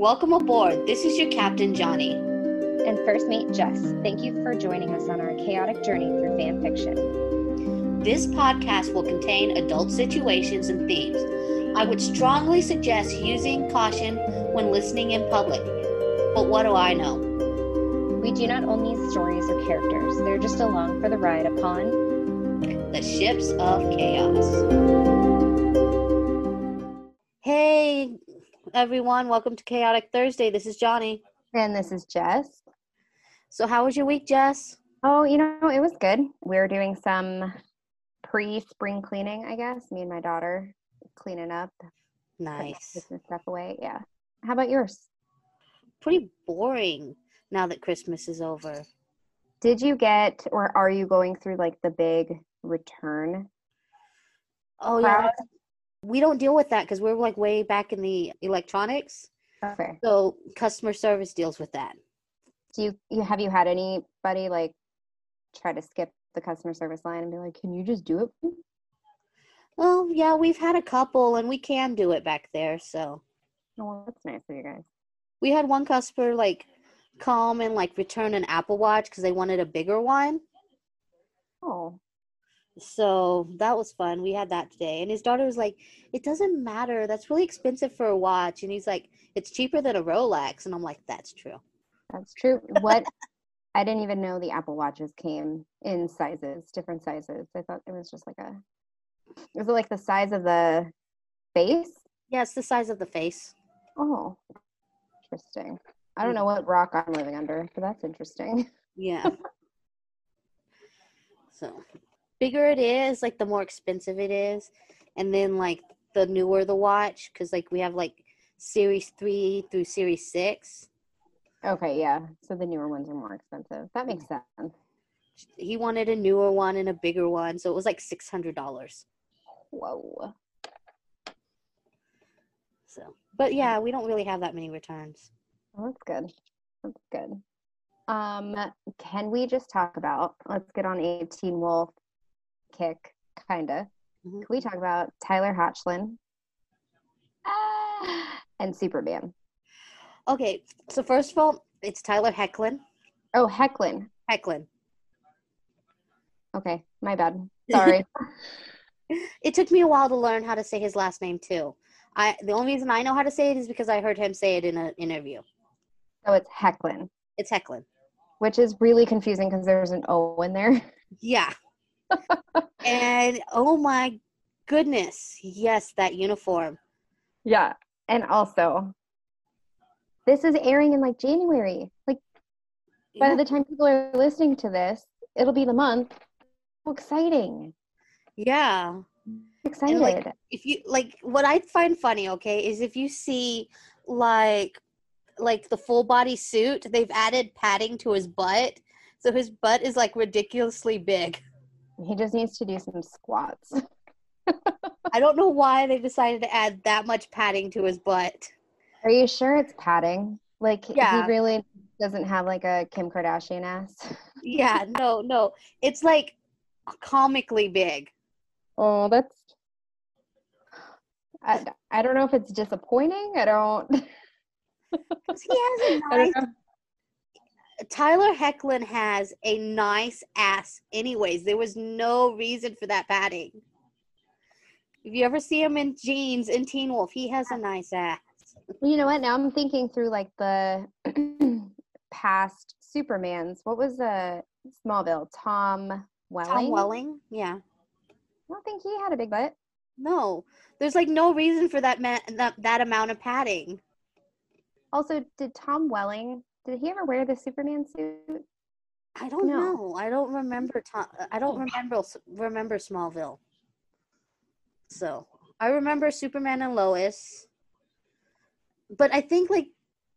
Welcome aboard. This is your captain, Johnny. And first mate Jess. Thank you for joining us on our chaotic journey through fan fiction. This podcast will contain adult situations and themes. I would strongly suggest using caution when listening in public. But what do I know? We do not own these stories or characters, they're just along for the ride upon the ships of chaos. Everyone. Welcome to Chaotic Thursday. This is Johnny. And this is Jess. So, how was your week, Jess? Oh, you know, it was good. We are doing some pre spring cleaning, I guess. Me and my daughter cleaning up. Nice. Christmas stuff away. Yeah. How about yours? Pretty boring now that Christmas is over. Did you get, or are you going through like the big return? Oh, yeah. We don't deal with that because we're like way back in the electronics. Okay. So customer service deals with that. Do you, you have you had anybody like try to skip the customer service line and be like, "Can you just do it?" Well, yeah, we've had a couple, and we can do it back there. So. Oh, that's nice of you guys. We had one customer like come and like return an Apple Watch because they wanted a bigger one. Oh. So that was fun. We had that today. And his daughter was like, It doesn't matter. That's really expensive for a watch. And he's like, It's cheaper than a Rolex. And I'm like, That's true. That's true. What I didn't even know the Apple Watches came in sizes, different sizes. I thought it was just like a was it like the size of the face? Yeah, it's the size of the face. Oh. Interesting. I don't mm. know what rock I'm living under, but that's interesting. Yeah. so bigger it is, like the more expensive it is. And then like the newer the watch, because like we have like series three through series six. Okay, yeah. So the newer ones are more expensive. That makes sense. He wanted a newer one and a bigger one, so it was like six hundred dollars. Whoa. So, but yeah, we don't really have that many returns. Well, that's good. That's good. Um, can we just talk about? Let's get on a Teen Wolf kick, kinda. Mhm. Can we talk about Tyler Hoechlin and Superman? Okay, so first of all, it's Tyler Hecklin. Oh, Hecklin. Hecklin. Okay, my bad. Sorry. It took me a while to learn how to say his last name too. I the only reason I know how to say it is because I heard him say it in an interview. so it's Hecklin, It's Hecklin. which is really confusing because there's an O in there. Yeah. And oh my goodness, yes, that uniform. Yeah. And also, this is airing in like January. Like by Yeah. the time people are listening to this, it'll be the month. So exciting. yeah. Excited. like, If you like what I find funny, okay, is if you see like like the full body suit, they've added padding to his butt. So his butt is like ridiculously big. he just needs to do some squats. I don't know why they decided to add that much padding to his butt. Are you sure it's padding? Like Yeah. he really doesn't have like a Kim Kardashian ass. Yeah, no, no. It's like comically big. Oh, that's I, I don't know if it's disappointing. I don't, He has a nice. Tyler Hoechlin has a nice ass anyways. There was no reason for that padding. If you ever see him in jeans in Teen Wolf, he has a nice ass. You know what? Now I'm thinking through like the past Supermans. What was the Smallville? Tom Welling. Tom Welling, yeah. I don't think he had a big butt. No, there's like no reason for that ma- that that amount of padding. Also, did Tom Welling? Did he ever wear the Superman suit? I don't No. know. I don't remember. Tom, I don't remember remember Smallville. So I remember Superman and Lois, but I think like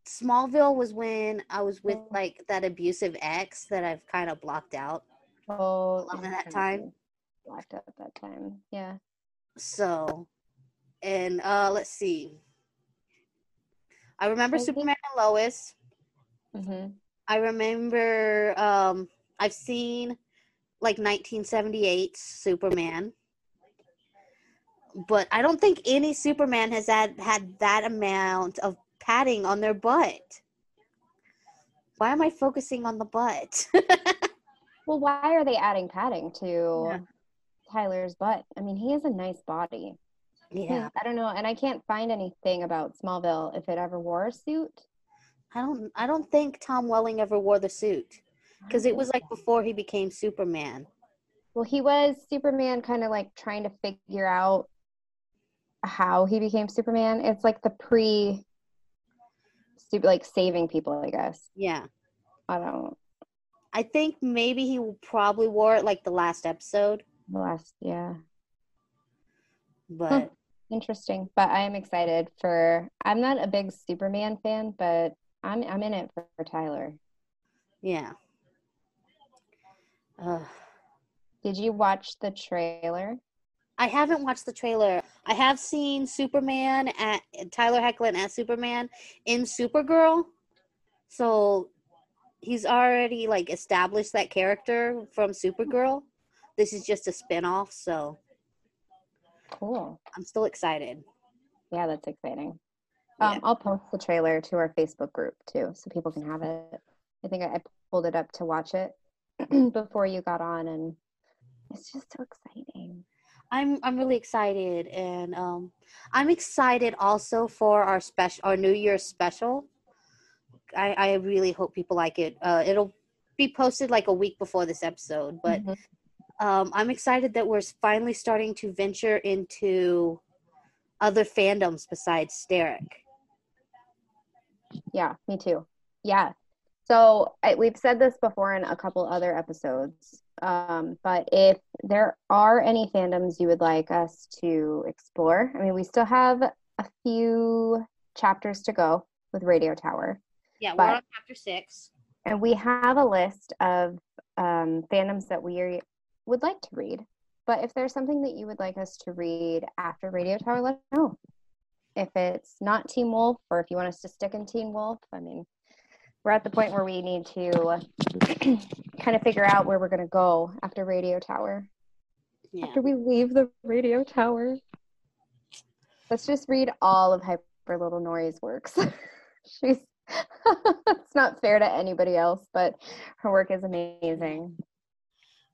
Smallville was when I was with like that abusive ex that I've kind of blocked out. Oh, Around yeah, that time. Locked up at that time. Yeah. So, and uh let's see. I remember I think- Superman and Lois. Hmm I remember um I've seen like 1978 Superman. But I don't think any Superman has had had that amount of padding on their butt. Why am I focusing on the butt? Well, why are they adding padding to Yeah. Tyler's butt? I mean, he has a nice body. yeah. I don't know, and I can't find anything about Smallville if it ever wore a suit. I don't I don't think Tom Welling ever wore the suit because it was like before he became Superman. Well, he was Superman, kind of like trying to figure out how he became Superman. It's like the pre, like saving people, I guess. Yeah. I don't. I think maybe he probably wore it like the last episode, The last, yeah, but interesting. But I am excited for. I'm not a big Superman fan, but I'm I'm in it for, for Tyler. yeah. Ugh. Did you watch the trailer? I haven't watched the trailer. I have seen Superman at Tyler Hoechlin as Superman in Supergirl. So he's already like established that character from Supergirl. This is just a spin-off, so Cool. I'm still excited. Yeah, that's exciting. Yeah. Um, I'll post the trailer to our Facebook group too, so people can have it. I think I, I pulled it up to watch it before you got on, and it's just so exciting. I'm I'm really excited and um I'm excited also for our special our New Year's special. I I really hope people like it. Uh it'll be posted like a week before this episode, but Mhm. um I'm excited that we're finally starting to venture into other fandoms besides Sterek. Yeah, me too. Yeah. So I, we've said this before in a couple other episodes, um, but if there are any fandoms you would like us to explore, I mean, we still have a few chapters to go with Radio Tower. Yeah, we're on chapter six. And we have a list of um, fandoms that we would like to read. But if there's something that you would like us to read after Radio Tower, let us know. If it's not Teen Wolf, or if you want us to stick in Teen Wolf, I mean, we're at the point where we need to kind of figure out where we're going to go after Radio Tower. Yeah. After we leave the Radio Tower, let's just read all of Hyper Little Nori's works. She's it's not fair to anybody else, but her work is amazing.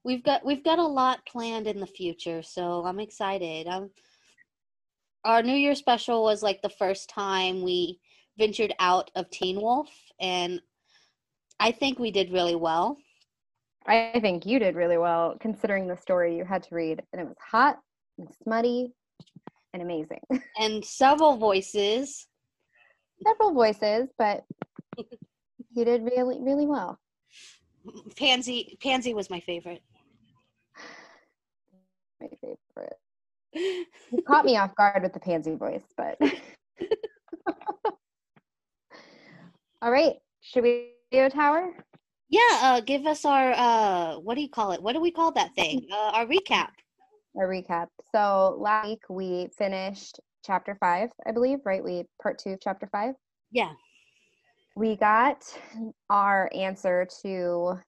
We've got we've got a lot planned in the future, so I'm excited. Um, our New Year special was like the first time we ventured out of Teen Wolf, and I think we did really well. I think you did really well considering the story you had to read, and it was hot and smutty and amazing. And several voices. Several voices, but you did really, really well. Pansy Pansy was my favorite. My favorite. You caught me off guard with the pansy voice, but all right. Should we do tower? Yeah, uh, give us our uh, what do you call it? What do we call that thing? Uh, our recap. A recap. So last week we finished chapter five, I believe, right? We part two of chapter five. Yeah. We got our answer to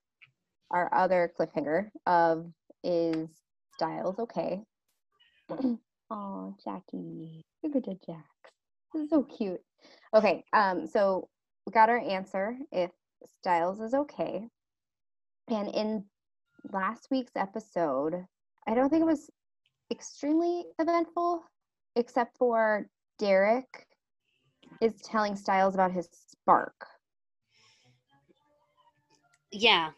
our other cliffhanger of is Stiles okay? oh, Jackie. Look at the Jax. This is so cute. Okay, um, so we got our answer if Stiles is okay. And in last week's episode, I don't think it was extremely eventful, except for Derek is telling Stiles about his spark. Yeah.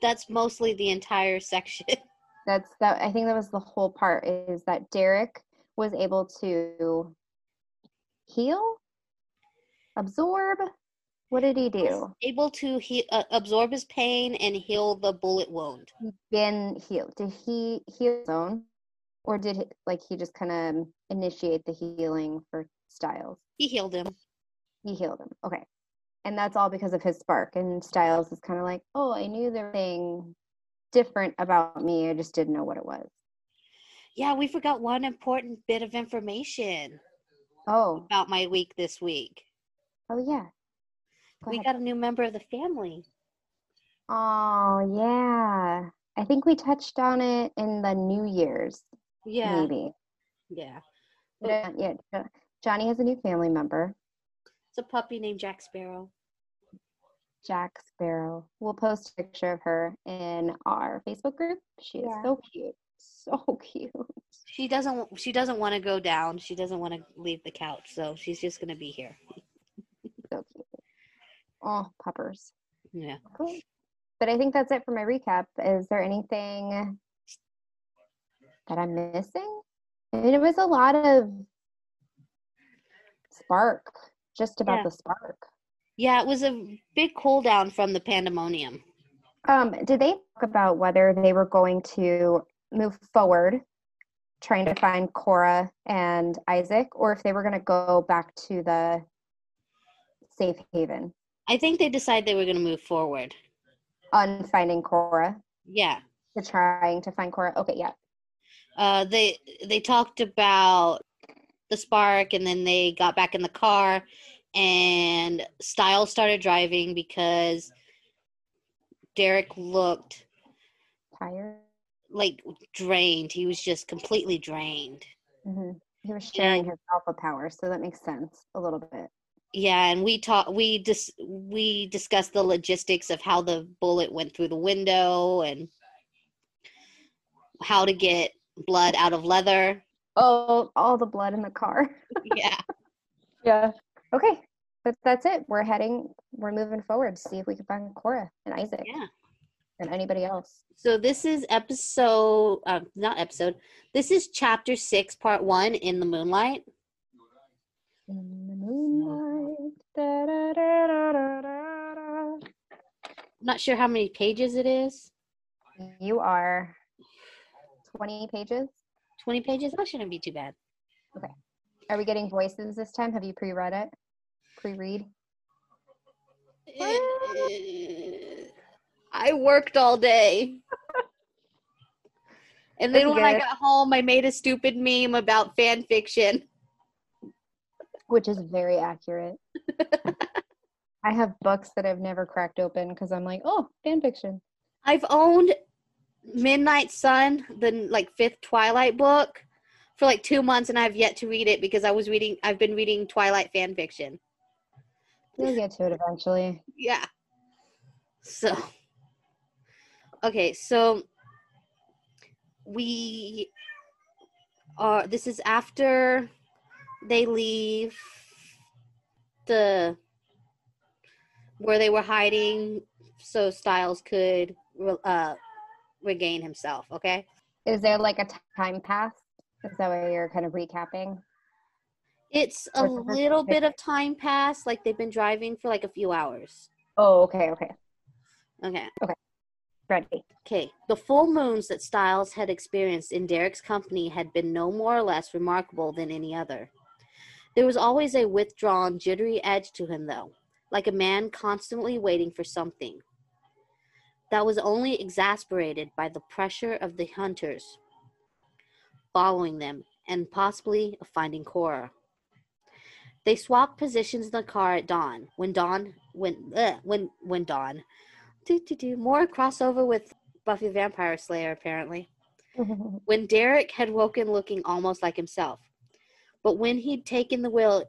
That's mostly the entire section. That's that I think that was the whole part is that Derek was able to heal, absorb. What did he do? Able to he- uh, absorb his pain and heal the bullet wound. Been healed. Did he heal his own, or did he, like he just kind of initiate the healing for Stiles? He healed him. He healed him. Okay, and that's all because of his spark. And Stiles is kind of like, oh, I knew was something different about me. I just didn't know what it was. Yeah, we forgot one important bit of information Oh, about my week this week. oh yeah. Go we ahead. got a new member of the family. Oh yeah. I think we touched on it in the New Year's, Yeah. maybe. Yeah. But, uh, yeah, Johnny has a new family member. It's a puppy named Jack Sparrow. Jack Sparrow. We'll post a picture of her in our Facebook group. She is Yeah. so cute. So cute. She doesn't. She doesn't want to go down. She doesn't want to leave the couch. So she's just gonna be here. So cute. Oh, puppers. Yeah. Cool. But I think that's it for my recap. Is there anything that I'm missing? I mean, it was a lot of spark, just about Yeah. the spark. Yeah. It was a big cool down from the pandemonium. Um, did they talk about whether they were going to move forward, trying to find Cora and Isaac, or if they were going to go back to the safe haven I think they decided they were gonna move forward. on finding Cora, Yeah. to trying to find Cora? Okay, yeah. Uh, they they talked about the spark, and then they got back in the car, and Stiles started driving because Derek looked Tired. like drained. He was just completely drained. hmm He was sharing his alpha power, so that makes sense a little bit. Yeah, and we talked. We dis- we discussed the logistics of how the bullet went through the window and how to get blood out of leather. Oh, all the blood in the car. Yeah. Yeah. Okay, but that's it. We're heading. We're moving forward. to See if we can find Cora and Isaac Yeah. and anybody else. So this is episode, uh, not episode. This is chapter six, part one, in the moonlight. In the moonlight. da, da, da, not sure how many pages it is. You are 20 pages. Twenty pages. That shouldn't be too bad. Okay. Are we getting voices this time? Have you pre-read it? Pre-read? Eh, I worked all day. And then That's when I got home, I made a stupid meme about fan fiction. Which is very accurate. I have books that I've never cracked open because I'm like, oh, fan fiction. I've owned Midnight Sun, the like fifth Twilight book, for like two months, and I've yet to read it because I was reading. I've been reading Twilight fan fiction. You'll get to it eventually. Yeah. So. Okay, so we are. This is after they leave the where they were hiding, so Styles could uh, regain himself. Okay. Is there like a time pass? Is that what you're kind of recapping? It's a little bit of time passed, like they've been driving for like a few hours. Oh, okay, okay, okay. Okay. Ready. Okay. The full moons that Stiles had experienced in Derek's company had been no more or less remarkable than any other. There was always a withdrawn, jittery edge to him, though, like a man constantly waiting for something. That was only exasperated by the pressure of the hunters following them and possibly of finding Cora. They swapped positions in the car at dawn. When dawn, when uh, when when dawn, do do do more crossover with Buffy the Vampire Slayer apparently. When Derek had woken looking almost like himself, but when he'd taken the wheel,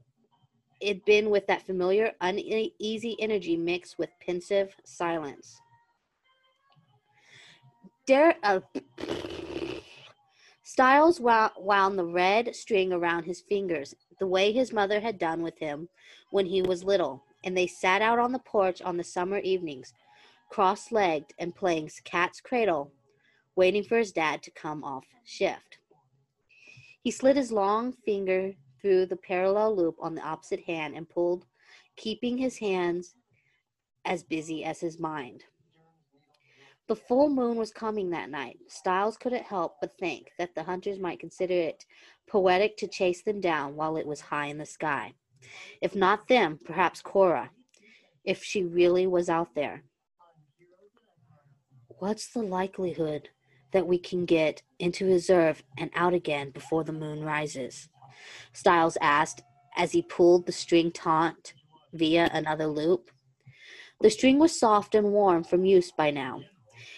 it'd been with that familiar uneasy energy mixed with pensive silence. Derek. Uh, Stiles wound the red string around his fingers, the way his mother had done with him when he was little, and they sat out on the porch on the summer evenings, cross legged and playing cat's cradle, waiting for his dad to come off shift. He slid his long finger through the parallel loop on the opposite hand and pulled, keeping his hands as busy as his mind. The full moon was coming that night. Stiles couldn't help but think that the hunters might consider it poetic to chase them down while it was high in the sky. If not them, perhaps Cora, if she really was out there. What's the likelihood that we can get into reserve and out again before the moon rises? Stiles asked as he pulled the string taut via another loop. The string was soft and warm from use by now.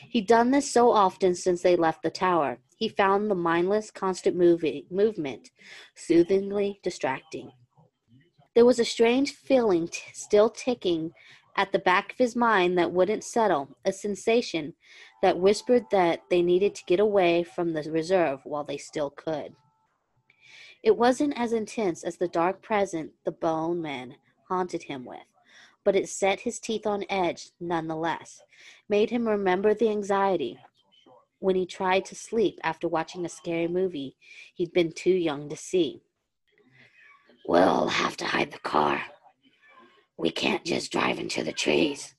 He'd done this so often since they left the tower. He found the mindless, constant moving, movement soothingly distracting. There was a strange feeling t- still ticking at the back of his mind that wouldn't settle, a sensation that whispered that they needed to get away from the reserve while they still could. It wasn't as intense as the dark present the bone man haunted him with, but it set his teeth on edge nonetheless, made him remember the anxiety when he tried to sleep after watching a scary movie he'd been too young to see. We'll have to hide the car. We can't just drive into the trees,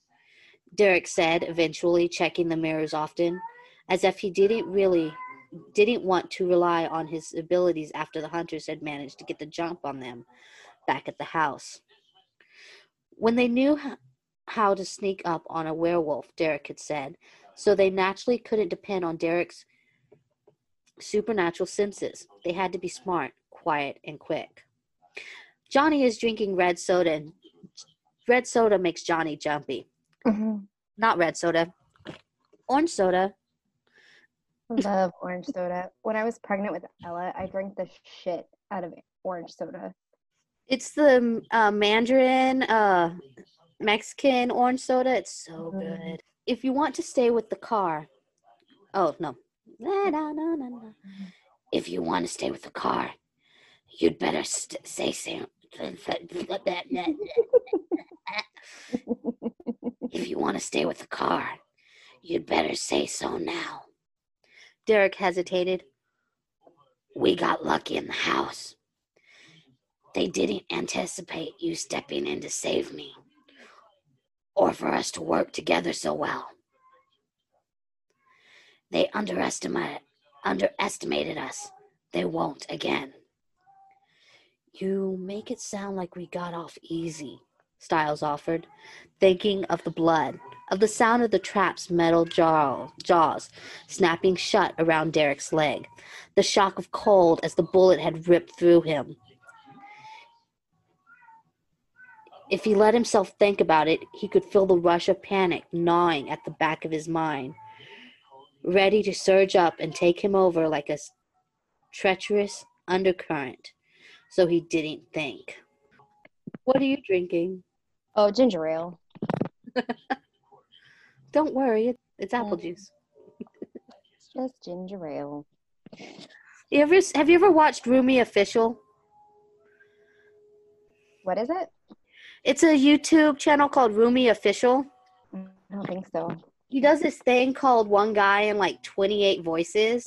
Derek said, eventually checking the mirrors often, as if he didn't really didn't want to rely on his abilities after the hunters had managed to get the jump on them back at the house. When they knew how to sneak up on a werewolf, Derek had said, so they naturally couldn't depend on Derek's supernatural senses. They had to be smart, quiet, and quick. Johnny is drinking red soda, and red soda makes Johnny jumpy. Mm-hmm. Not red soda, orange soda. Love orange soda. When I was pregnant with Ella, I drank the shit out of orange soda. It's the uh, Mandarin uh, Mexican orange soda. It's so Mhm. good. If you want to stay with the car, oh no. If you want to stay with the car, you'd better st- say so. If you want to stay with the car, you'd better say so now. Derek hesitated. We got lucky in the house. They didn't anticipate you stepping in to save me, or for us to work together so well. They underestimated, underestimated us. They won't again. You make it sound like we got off easy, Styles offered, thinking of the blood, of the sound of the trap's metal jaw, jaws snapping shut around Derek's leg, the shock of cold as the bullet had ripped through him. If he let himself think about it, he could feel the rush of panic gnawing at the back of his mind, ready to surge up and take him over like a treacherous undercurrent. So he didn't think. What are you drinking? Oh, ginger ale. Don't worry, it- it's apple Mm. juice. It's just ginger ale. You ever have you ever watched Roomie Official? What is it? It's a YouTube channel called Roomie Official. I don't think so. He does this thing called One Guy in like 28 Voices.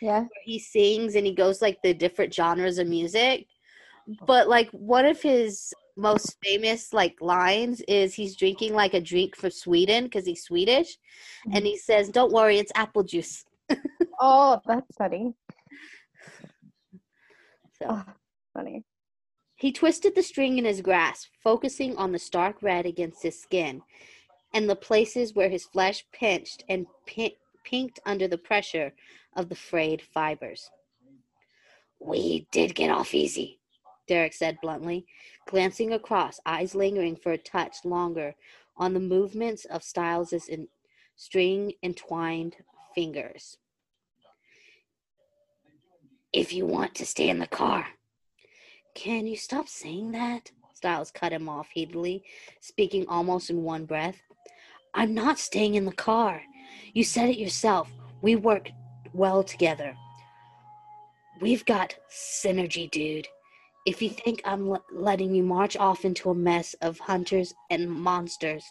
Yeah. where he sings and he goes like the different genres of music. But like one of his most famous like lines is he's drinking like a drink from Sweden because he's Swedish, mm-hmm. and he says, "Don't worry, it's apple juice." Oh, that's funny. So Oh, funny. He twisted the string in his grasp, focusing on the stark red against his skin, and the places where his flesh pinched and pi- pinked under the pressure of the frayed fibers. We did get off easy, Derek said bluntly, glancing across, eyes lingering for a touch longer on the movements of Stiles's in string entwined fingers. If you want to stay in the car. Can you stop saying that? Stiles cut him off heatedly, speaking almost in one breath. I'm not staying in the car. You said it yourself. We work well together. We've got synergy, dude. If you think I'm le- letting you march off into a mess of hunters and monsters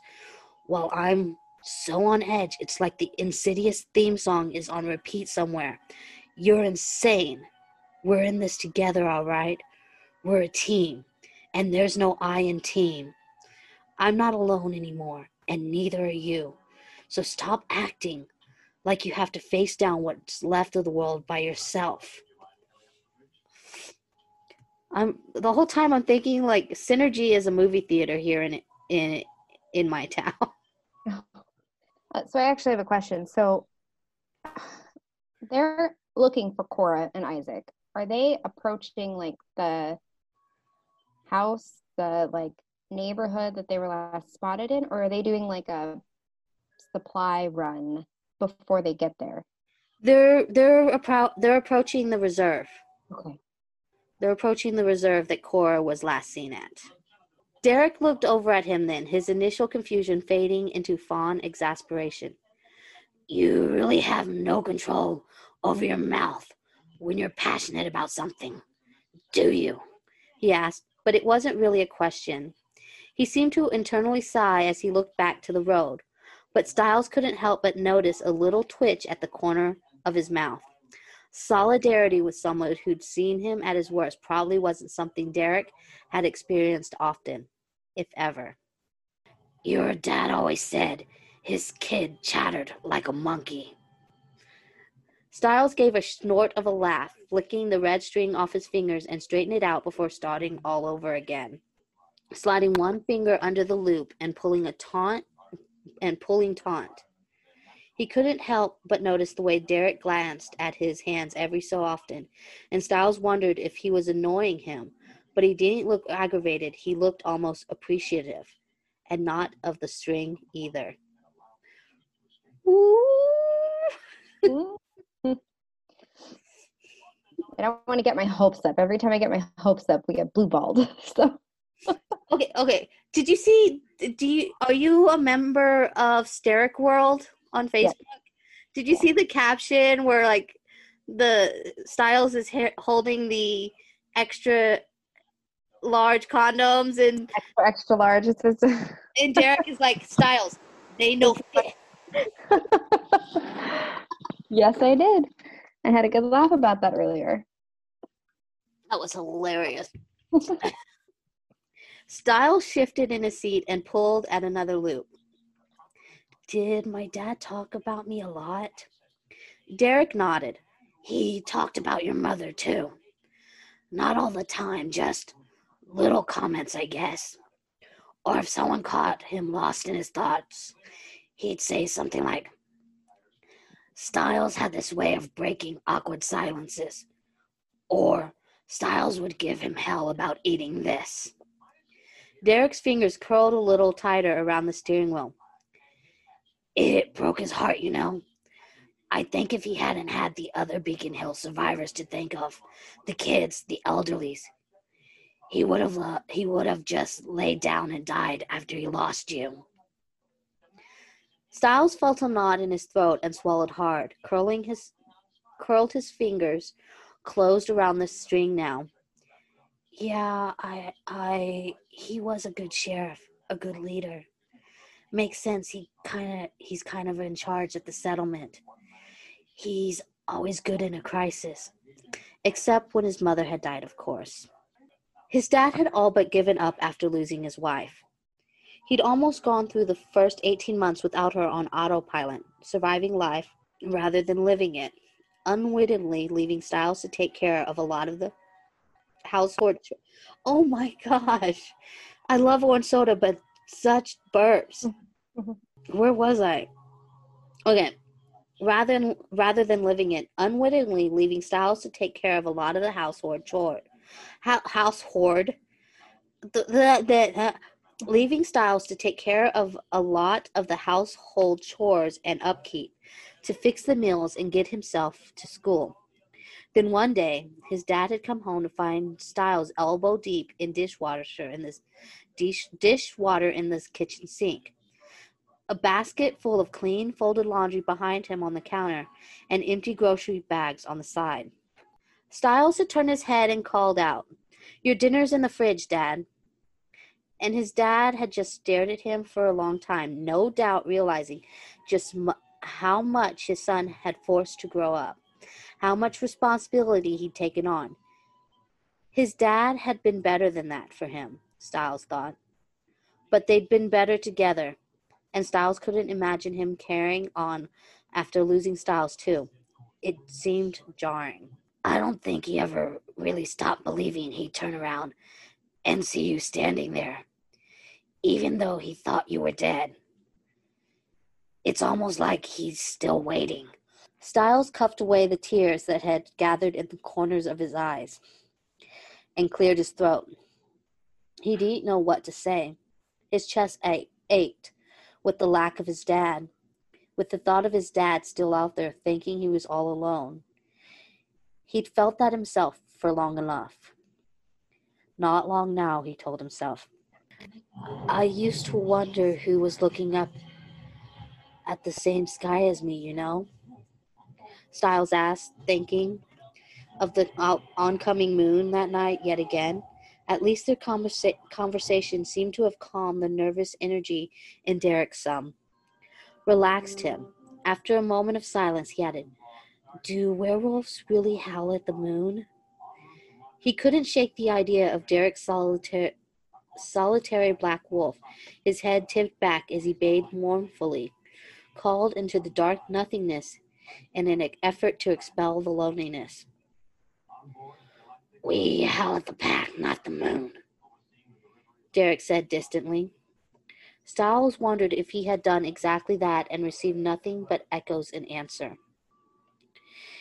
while I'm so on edge, it's like the insidious theme song is on repeat somewhere. You're insane. We're in this together, all right? We're a team, and there's no I in team. I'm not alone anymore, and neither are you. So stop acting like you have to face down what's left of the world by yourself. I'm the whole time I'm thinking like Synergy is a movie theater here in in in my town. Uh, so I actually have a question. So they're looking for Cora and Isaac. Are they approaching like the house, the like neighborhood that they were last spotted in, or are they doing like a supply run before they get there? They're they're appro- they're approaching the reserve. Okay. They're approaching the reserve that Cora was last seen at. Derek looked over at him then, his initial confusion fading into fond exasperation. You really have no control over your mouth when you're passionate about something, do you? He asked, but it wasn't really a question. He seemed to internally sigh as he looked back to the road, but Stiles couldn't help but notice a little twitch at the corner of his mouth. Solidarity with someone who'd seen him at his worst probably wasn't something Derek had experienced often, if ever. Your dad always said his kid chattered like a monkey. Stiles gave a snort of a laugh, flicking the red string off his fingers and straightened it out before starting all over again. Sliding one finger under the loop and pulling a taunt and pulling taunt. He couldn't help but notice the way Derek glanced at his hands every so often, and Stiles wondered if he was annoying him, but he didn't look aggravated. He looked almost appreciative, and not of the string either. I don't want to get my hopes up. Every time I get my hopes up, we get blue balled. So okay, okay. Did you see? Do you are you a member of Sterek World on Facebook? Did you see the caption where like the Stiles is ha- holding the extra large condoms and extra, extra large? It says. and Derek is like Stiles. They know fit. yes, I did. I had a good laugh about that earlier. That was hilarious. Stiles shifted in his seat and pulled at another loop. Did my dad talk about me a lot? Derek nodded. He talked about your mother, too. Not all the time, just little comments, I guess. Or if someone caught him lost in his thoughts, he'd say something like, Stiles had this way of breaking awkward silences. Or Stiles would give him hell about eating this. Derek's fingers curled a little tighter around the steering wheel. It broke his heart, you know. I think if he hadn't had the other Beacon Hill survivors to think of, the kids, the elderlies, he would have uh, he would have just laid down and died after he lost you. Stiles felt a knot in his throat and swallowed hard, curling his curled his fingers closed around the string now. Yeah, I I he was a good sheriff, a good leader. Makes sense. He kind of he's kind of in charge at the settlement. He's always good in a crisis, except when his mother had died, of course. His dad had all but given up after losing his wife. He'd almost gone through the first 18 months without her on autopilot, surviving life rather than living it, unwittingly leaving Stiles to take care of a lot of the household. Oh my gosh. I love orange soda, but such burps. Mm-hmm. Where was I? Okay. Rather than rather than living it, unwittingly leaving Stiles to take care of a lot of the household chore, household, the, the, the uh, leaving Stiles to take care of a lot of the household chores and upkeep, to fix the meals and get himself to school. Then one day, his dad had come home to find Stiles elbow deep in dishwasher in this dish, dishwater in this kitchen sink. A basket full of clean folded laundry behind him on the counter, and empty grocery bags on the side. Stiles had turned his head and called out, Your dinner's in the fridge, Dad. And his dad had just stared at him for a long time, no doubt realizing just how much his son had forced to grow up how much responsibility he'd taken on. His dad had been better than that for him, Stiles thought. But they'd been better together, and Stiles couldn't imagine him carrying on after losing Stiles, too. It seemed jarring. I don't think he ever really stopped believing he'd turn around and see you standing there, even though he thought you were dead. It's almost like he's still waiting. Stiles cuffed away the tears that had gathered in the corners of his eyes and cleared his throat. He didn't know what to say. His chest ached with the lack of his dad, with the thought of his dad still out there thinking he was all alone. He'd felt that himself for long enough. Not long now, he told himself. I used to wonder who was looking up at the same sky as me, you know? Stiles asked, thinking of the oncoming moon that night yet again. At least their conversa- conversation seemed to have calmed the nervous energy in Derek some, relaxed him. After a moment of silence, he added, Do werewolves really howl at the moon? He couldn't shake the idea of Derek's solitary, solitary black wolf, his head tipped back as he bayed mournfully, called into the dark nothingness in an effort to expel the loneliness. We howl at the pack, not the moon, Derek said distantly. Stiles wondered if he had done exactly that and received nothing but echoes in answer.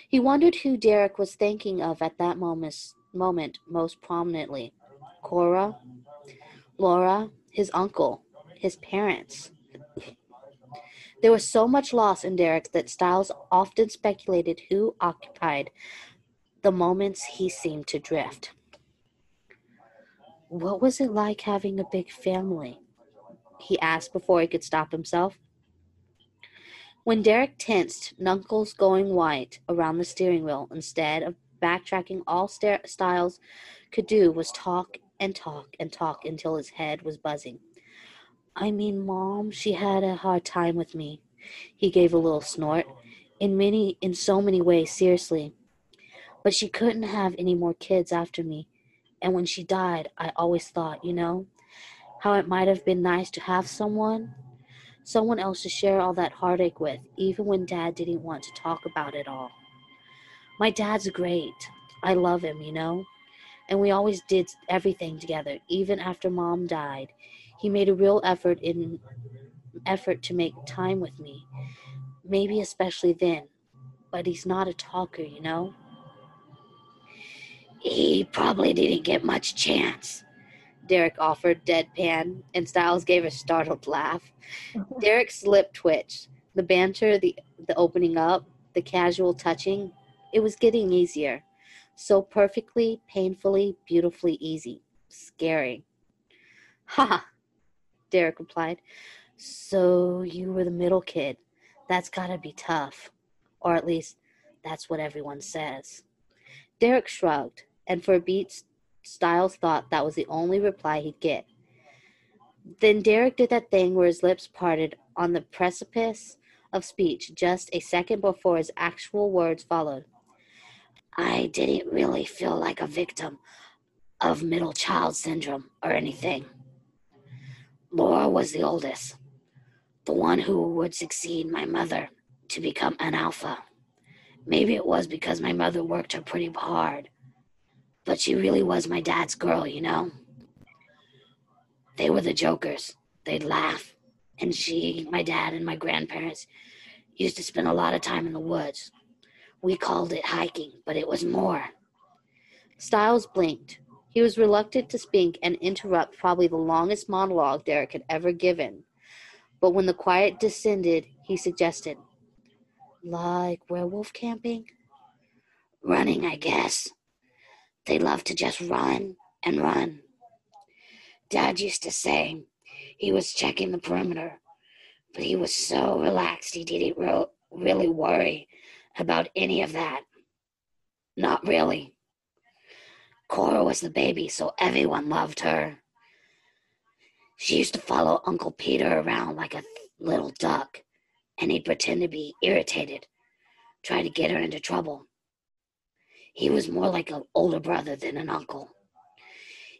He wondered who Derek was thinking of at that moment, moment most prominently. Cora, Laura, his uncle, his parents. There was so much loss in Derek that Stiles often speculated who occupied the moments he seemed to drift. What was it like having a big family? He asked before he could stop himself. When Derek tensed, knuckles going white around the steering wheel, instead of backtracking, all Stiles could do was talk and talk and talk until his head was buzzing. I mean, Mom, she had a hard time with me. He gave a little snort. In many, in so many ways, seriously. But she couldn't have any more kids after me. And when she died, I always thought, you know, how it might have been nice to have someone, someone else to share all that heartache with, even when Dad didn't want to talk about it all. My dad's great. I love him, you know and we always did everything together even after mom died. He made a real effort in effort to make time with me maybe especially then but he's not a talker you know? He probably didn't get much chance derek offered deadpan and stiles gave a startled laugh. Derek's lip twitched. The banter the the opening up the casual touching it was getting easier so perfectly, painfully, beautifully easy. Scary. Ha Derek replied. So you were the middle kid. That's gotta be tough. Or at least, that's what everyone says. Derek shrugged, and for a beat, Stiles thought that was the only reply he'd get. Then Derek did that thing where his lips parted on the precipice of speech just a second before his actual words followed. I didn't really feel like a victim of middle child syndrome or anything. Laura was the oldest, the one who would succeed my mother to become an alpha. Maybe it was because my mother worked her pretty hard, but she really was my dad's girl, you know? They were the jokers. They'd laugh, and she, my dad, and my grandparents used to spend a lot of time in the woods we called it hiking, but it was more. Stiles blinked. He was reluctant to speak and interrupt probably the longest monologue Derek had ever given. But when the quiet descended, he suggested, Like werewolf camping? Running, I guess. They love to just run and run. Dad used to say he was checking the perimeter, but he was so relaxed he didn't re- really worry about any of that. Not really. Cora was the baby, so everyone loved her. She used to follow Uncle Peter around like a little duck, and he'd pretend to be irritated, try to get her into trouble. He was more like an older brother than an uncle.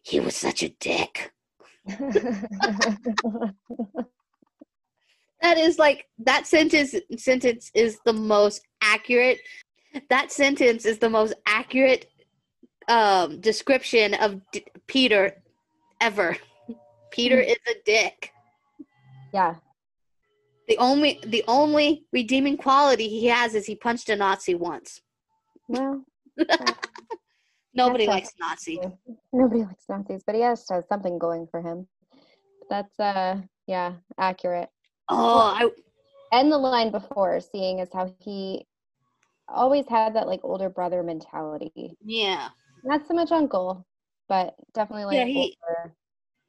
He was such a dick. that is like that sentence sentence is the most accurate that sentence is the most accurate um description of D- Peter ever. Peter mm. is a dick. Yeah. The only the only redeeming quality he has is he punched a Nazi once. Well, nobody likes Nazis. Nobody likes Nazis, but he has have something going for him. That's uh yeah, accurate. Oh, I and the line before, seeing as how he always had that like older brother mentality. Yeah. Not so much uncle, but definitely like Yeah, he- older.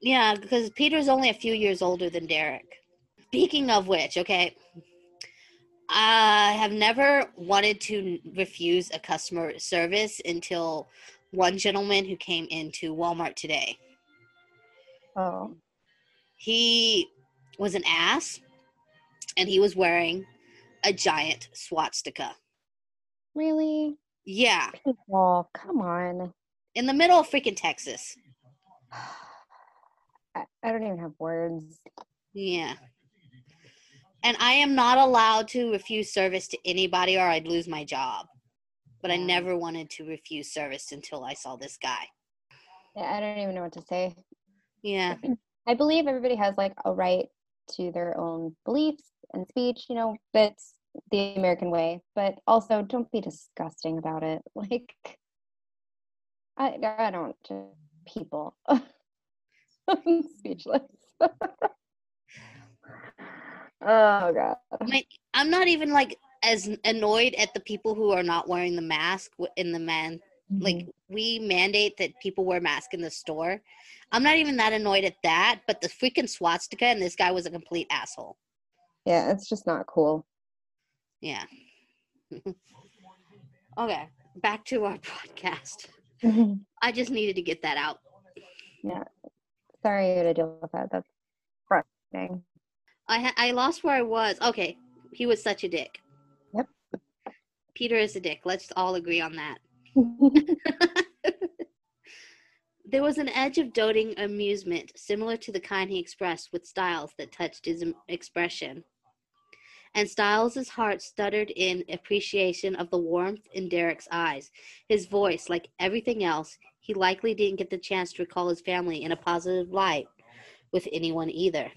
Yeah, because Peter's only a few years older than Derek. Speaking of which, okay, I have never wanted to refuse a customer service until one gentleman who came into Walmart today. Oh, He was an ass and he was wearing a giant swastika. really? Yeah, Oh, come on. in the middle of freaking Texas. I, I don't even have words. Yeah. And I am not allowed to refuse service to anybody or I'd lose my job. But I never wanted to refuse service until I saw this guy. Yeah, I don't even know what to say. Yeah. I believe everybody has like a right to their own beliefs and speech, you know, that's the American way, but also don't be disgusting about it. Like, I, I don't, people. I'm speechless. oh, God. Mean, I'm not even like as annoyed at the people who are not wearing the mask in the man. Like, mm-hmm. we mandate that people wear masks in the store. I'm not even that annoyed at that, but the freaking swastika and this guy was a complete asshole. yeah, it's just not cool. Yeah. okay, back to our podcast. Mm-hmm. I just needed to get that out. Yeah. Sorry you had to deal with that. That's frustrating. I ha- I lost where I was. Okay, he was such a dick. Yep. Peter is a dick. Let's all agree on that. There was an edge of doting amusement, similar to the kind he expressed with Stiles, that touched his expression. And Stiles's heart stuttered in appreciation of the warmth in Derek's eyes. His voice, like everything else, he likely didn't get the chance to recall his family in a positive light with anyone either.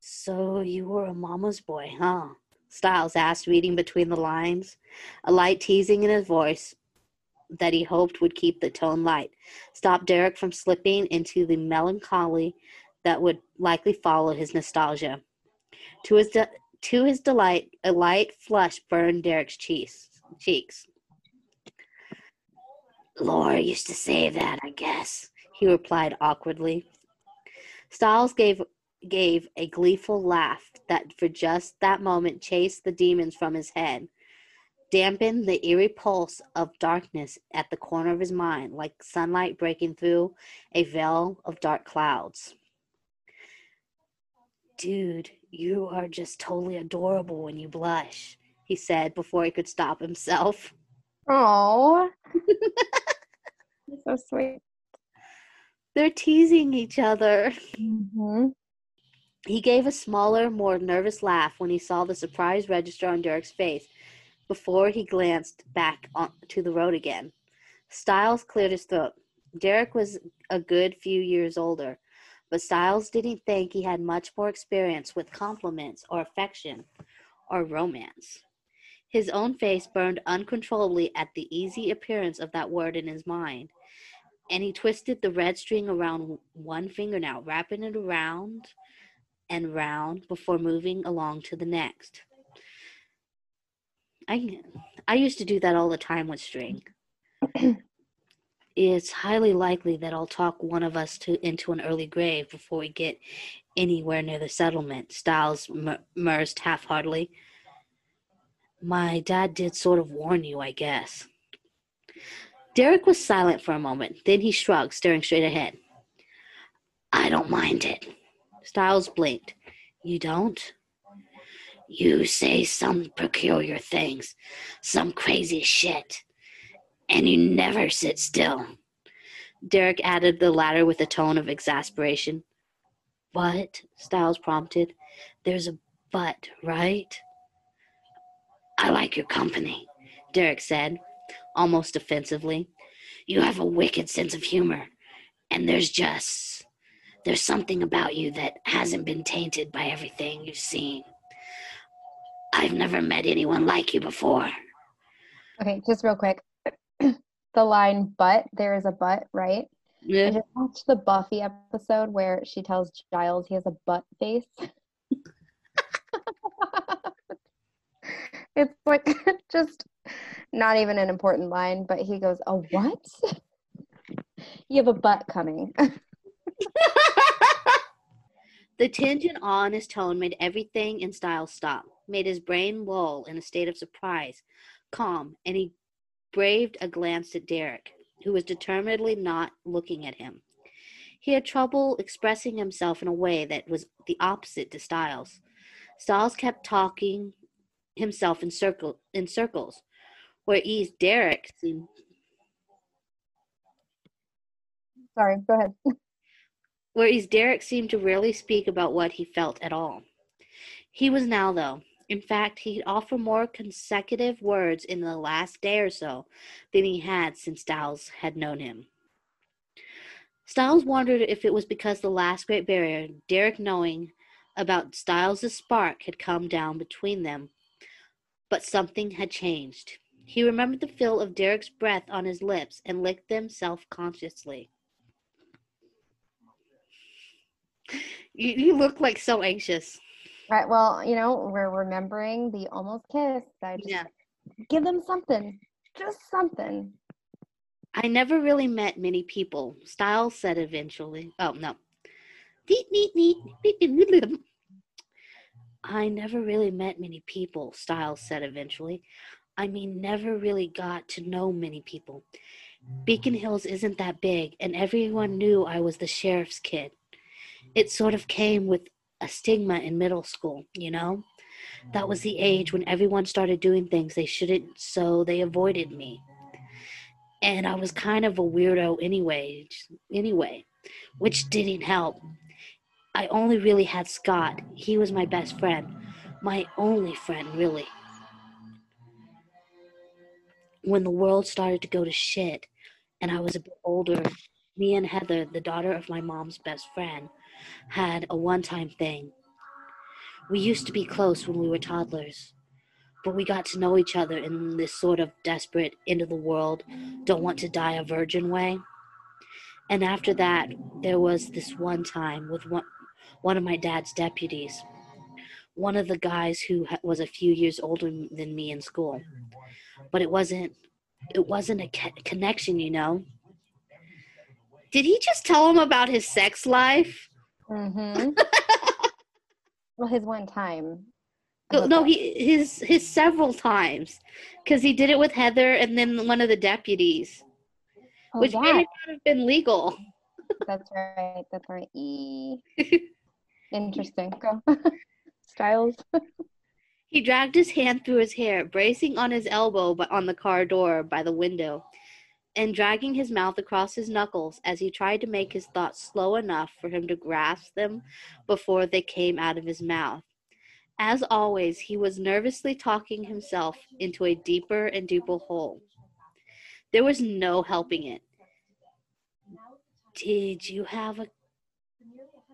So you were a mama's boy, huh? Stiles asked, reading between the lines, a light teasing in his voice that he hoped would keep the tone light, stop Derek from slipping into the melancholy that would likely follow his nostalgia. To his de- to his delight, a light flush burned Derek's cheeks. Cheeks. Laura used to say that, I guess, he replied awkwardly. Stiles gave gave a gleeful laugh that for just that moment chased the demons from his head, dampened the eerie pulse of darkness at the corner of his mind like sunlight breaking through a veil of dark clouds. Dude, you are just totally adorable when you blush, he said before he could stop himself. Oh, so sweet. They're teasing each other. hmm He gave a smaller, more nervous laugh when he saw the surprise register on Derek's face before he glanced back to the road again. Stiles cleared his throat. Derek was a good few years older, but Stiles didn't think he had much more experience with compliments or affection or romance. His own face burned uncontrollably at the easy appearance of that word in his mind, and he twisted the red string around one fingernail, wrapping it around and round before moving along to the next. I I used to do that all the time with string. it's highly likely that I'll talk one of us to into an early grave before we get anywhere near the settlement. Stiles mur- mursed half-heartedly. My dad did sort of warn you, I guess. Derek was silent for a moment. Then he shrugged, staring straight ahead. I don't mind it. Stiles blinked. You don't? You say some peculiar things, some crazy shit, and you never sit still. Derek added the latter with a tone of exasperation. What? Stiles prompted. There's a but, right? I like your company, Derek said, almost offensively. You have a wicked sense of humor, and there's just there's something about you that hasn't been tainted by everything you've seen. I've never met anyone like you before. Okay, just real quick. the line "but" there is a but, right? I Yeah. just watched the Buffy episode where she tells Giles he has a butt face. it's like just not even an important line, but he goes, "A what?" you have a butt coming. the tinge and awe in his tone made everything in style stop, made his brain lull in a state of surprise, calm, and he braved a glance at Derek, who was determinedly not looking at him. He had trouble expressing himself in a way that was the opposite to Stiles. Stiles kept talking himself in circle in circles, whereas Derek seemed Sorry, go ahead. whereas Derek seemed to rarely speak about what he felt at all. He was now, though. In fact, he'd offer more consecutive words in the last day or so than he had since Stiles had known him. Stiles wondered if it was because the last great barrier, Derek knowing about Stiles' spark, had come down between them. But something had changed. He remembered the feel of Derek's breath on his lips and licked them self consciously. You, you look like so anxious. Right. Well, you know, we're remembering the almost kiss. I just Yeah. give them something. Just something. I never really met many people, Stiles said eventually. Oh, no. I never really met many people, Stiles said eventually. I mean, never really got to know many people. Beacon Hills isn't that big, and everyone knew I was the sheriff's kid. It sort of came with a stigma in middle school, you know? That was the age mm. when everyone started doing things they shouldn't, so they avoided me and I was kind of a weirdo anyway, anyway, which didn't help. I only really had Scott. He was my best friend, my only friend, really. When the world started to go to shit and I was a bit older, me and Heather, the daughter of my mom's best friend, had a one time thing. We used to be close when we were toddlers but we got to know each other in this sort of desperate, end of the world, don't want to die a virgin way. And after that, there was this one time with one, one of my dad's deputies, one of the guys who was a few years older than me in school. But it wasn't, it wasn't a connection, you know. Did he just tell him about his sex life? Mm-hmm. well, his one time. No, no, he his his several times, because he did it with Heather and then one of the deputies, Oh, which yeah, may not have been legal. that's right. That's right. E. Interesting. Go. Stiles. He dragged his hand through his hair, bracing on his elbow but on the car door by the window, and dragging his mouth across his knuckles as he tried to make his thoughts slow enough for him to grasp them before they came out of his mouth. As always, he was nervously talking himself into a deeper and deeper hole. There was no helping it. Did you have a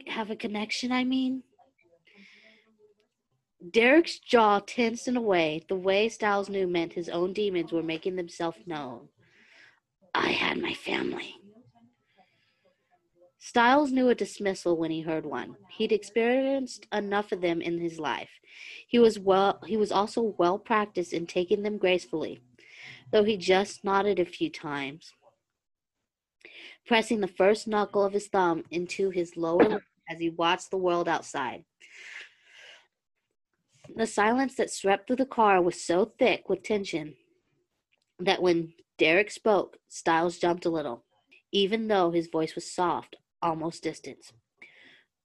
have a connection, I mean? Derek's jaw tensed in a way the way Stiles knew meant his own demons were making themselves known. I had my family. Stiles knew a dismissal when he heard one. He'd experienced enough of them in his life. He was well he was also well practiced in taking them gracefully, though he just nodded a few times, pressing the first knuckle of his thumb into his lower lip as he watched the world outside. The silence that swept through the car was so thick with tension that when Derek spoke, Stiles jumped a little, even though his voice was soft, almost distant.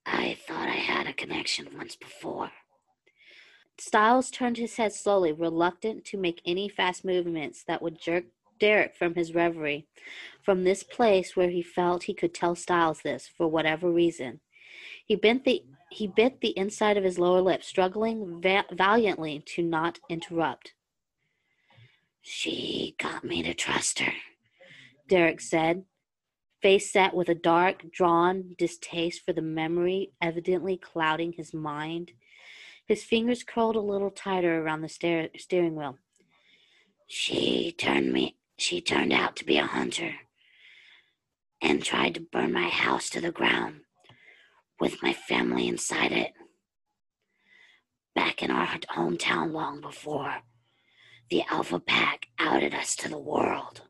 I thought I had a connection once before. Stiles turned his head slowly, reluctant to make any fast movements that would jerk Derek from his reverie, from this place where he felt he could tell Styles this for whatever reason. He bent the he bit the inside of his lower lip, struggling va- valiantly to not interrupt. She got me to trust her, Derek said, face set with a dark, drawn distaste for the memory evidently clouding his mind. His fingers curled a little tighter around the steer- steering wheel. She turned me she turned out to be a hunter and tried to burn my house to the ground with my family inside it. Back in our hometown long before the Alpha Pack outed us to the world.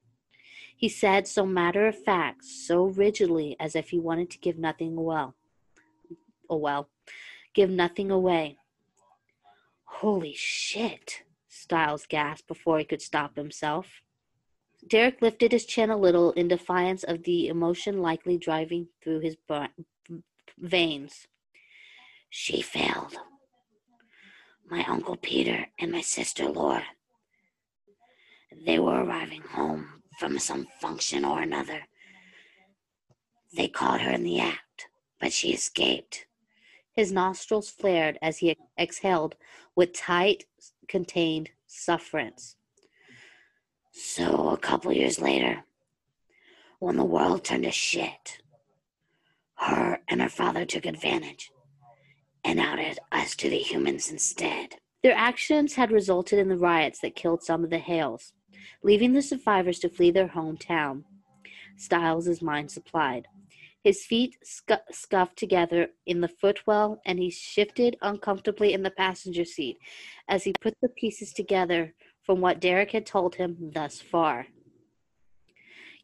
He said so matter of fact, so rigidly as if he wanted to give nothing away. Oh well, give nothing away. Holy shit, Stiles gasped before he could stop himself. Derek lifted his chin a little in defiance of the emotion likely driving through his veins. She failed. My Uncle Peter and my sister Laura. They were arriving home from some function or another. They caught her in the act, but she escaped. His nostrils flared as he exhaled with tight, contained sufferance. So, a couple years later, when the world turned to shit, her and her father took advantage and outed us to the humans instead. Their actions had resulted in the riots that killed some of the Hales, leaving the survivors to flee their hometown. Stiles' mind supplied. His feet scu- scuffed together in the footwell, and he shifted uncomfortably in the passenger seat as he put the pieces together from what Derek had told him thus far.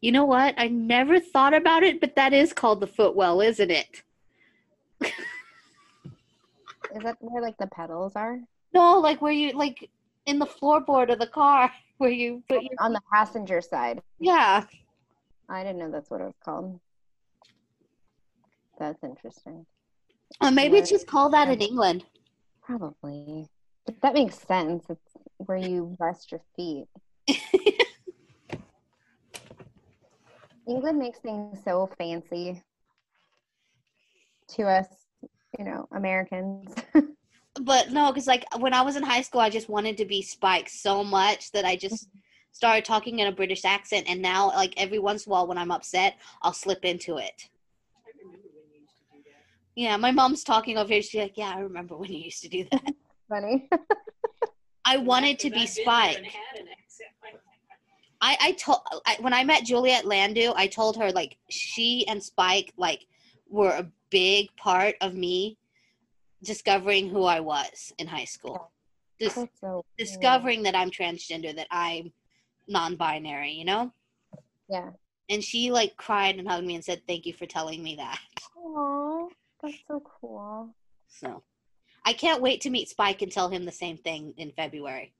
You know what? I never thought about it, but that is called the footwell, isn't it? is that where like the pedals are? No, like where you like in the floorboard of the car where you put your on the passenger side. Yeah. I didn't know that's what it was called. That's interesting. Uh, maybe it's just called that in England. Probably. But that makes sense. It's where you rest your feet. England makes things so fancy to us, you know, Americans. but no, because like when I was in high school, I just wanted to be Spike so much that I just mm-hmm. started talking in a British accent. And now, like every once in a while, when I'm upset, I'll slip into it. Yeah, my mom's talking over here. She's like, "Yeah, I remember when you used to do that." Funny. I wanted to be Spike. I, I told I, when I met Juliet Landau, I told her like she and Spike like were a big part of me discovering who I was in high school. Dis- so discovering that I'm transgender, that I'm non-binary, you know? Yeah. And she like cried and hugged me and said, "Thank you for telling me that." Aww, that's so cool. So I can't wait to meet Spike and tell him the same thing in February.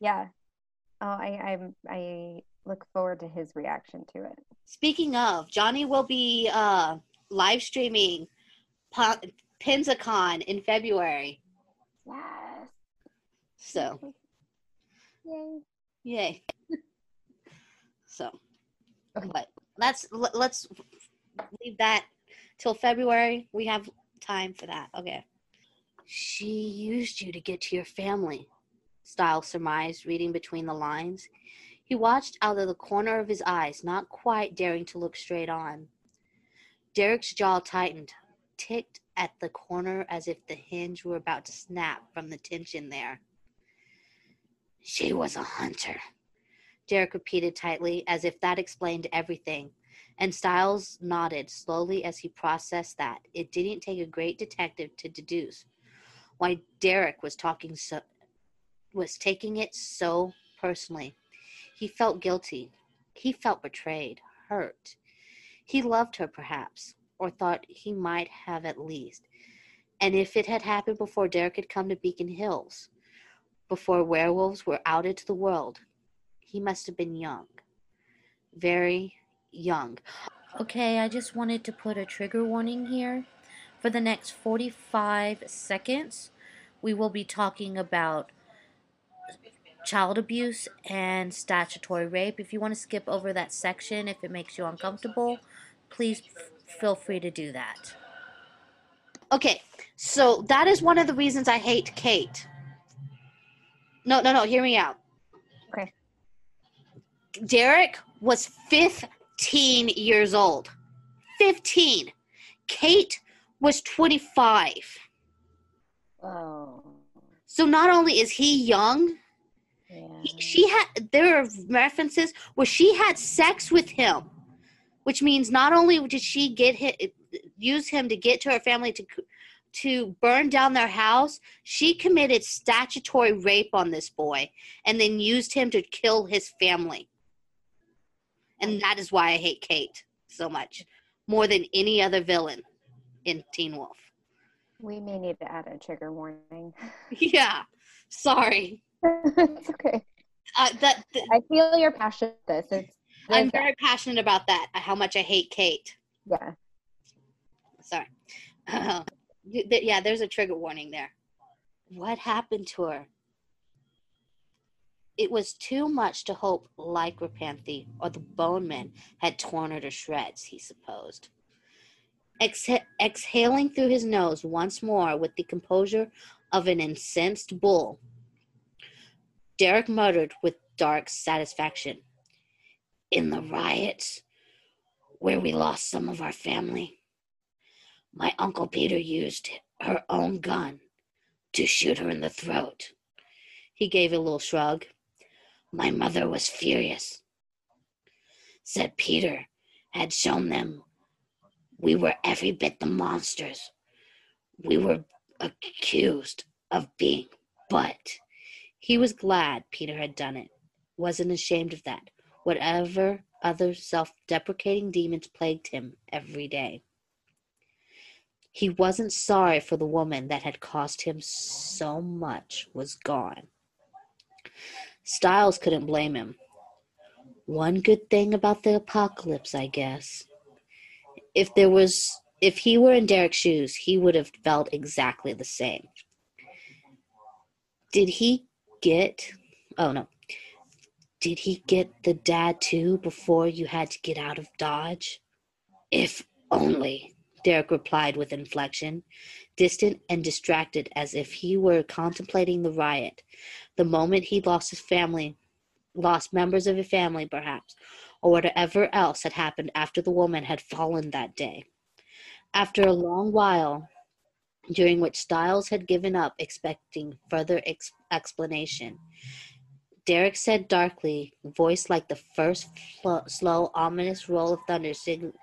Yeah. Oh, I I I look forward to his reaction to it. Speaking of, Johnny will be uh, live streaming P- PensaCon in February. Yes. So. Yay. Yay. so. Okay. But let's let's leave that till February. We have time for that. Okay. She used you to get to your family, Style surmised, reading between the lines. He watched out of the corner of his eyes, not quite daring to look straight on. Derek's jaw tightened, ticked at the corner as if the hinge were about to snap from the tension there. She was a hunter, Derek repeated tightly, as if that explained everything. And Stiles nodded slowly as he processed that. It didn't take a great detective to deduce why Derek was talking so was taking it so personally. He felt guilty. He felt betrayed, hurt. He loved her perhaps, or thought he might have at least. And if it had happened before Derek had come to Beacon Hills, before werewolves were outed to the world, he must have been young. Very young. Okay, I just wanted to put a trigger warning here. For the next 45 seconds, we will be talking about child abuse and statutory rape. If you want to skip over that section, if it makes you uncomfortable, please feel free to do that. Okay, so that is one of the reasons I hate Kate. No, no, no, hear me out. Okay. Derek was 15 years old. 15. Kate was 25. Oh. So not only is he young, yeah. he, she had there are references where she had sex with him, which means not only did she get hit, use him to get to her family to to burn down their house, she committed statutory rape on this boy and then used him to kill his family. And that is why I hate Kate so much, more than any other villain in Teen Wolf. We may need to add a trigger warning. Yeah, sorry. it's okay. Uh, that th- I feel your passion this. It's I'm very passionate about that. Uh, how much I hate Kate. yeah. Sorry. Uh, you- th- yeah, there's a trigger warning there. What happened to her? It was too much to hope Lycropanthe or the Bone Men had torn her to shreds, he supposed. Exha- exhaling through his nose once more with the composure of an incensed bull, Derek muttered with dark satisfaction, In the riots where we lost some of our family, my Uncle Peter used her own gun to shoot her in the throat. He gave a little shrug. My mother was furious. Said Peter had shown them we were every bit the monsters we were accused of being, but he was glad Peter had done it, wasn't ashamed of that, whatever other self deprecating demons plagued him every day. He wasn't sorry for the woman that had cost him so much was gone. Stiles couldn't blame him. One good thing about the apocalypse, I guess. If there was if he were in Derek's shoes, he would have felt exactly the same. Did he get oh no. Did he get the dad too before you had to get out of Dodge? If only. Derek replied with inflection, distant and distracted as if he were contemplating the riot. The moment he lost his family, lost members of his family perhaps, or whatever else had happened after the woman had fallen that day. After a long while, during which Stiles had given up expecting further ex- explanation, Derek said darkly, voice like the first flo- slow, ominous roll of thunder sig-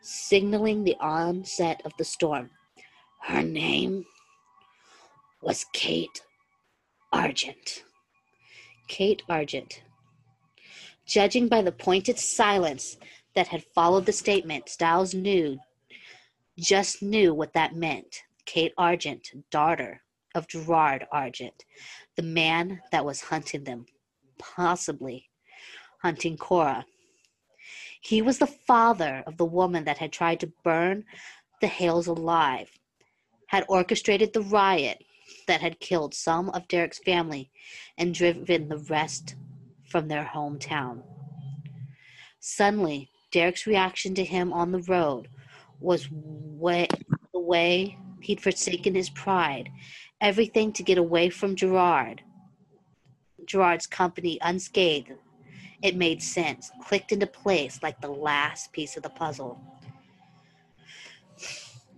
signaling the onset of the storm. Her name was Kate Argent. Kate Argent. Judging by the pointed silence that had followed the statement, Stiles knew, just knew what that meant. Kate Argent, daughter of Gerard Argent, the man that was hunting them, possibly hunting Cora. He was the father of the woman that had tried to burn the Hales alive, had orchestrated the riot that had killed some of Derek's family and driven the rest from their hometown. Suddenly, Derek's reaction to him on the road was way, the way he'd forsaken his pride, everything to get away from Gerard. Gerard's company unscathed. It made sense, clicked into place like the last piece of the puzzle.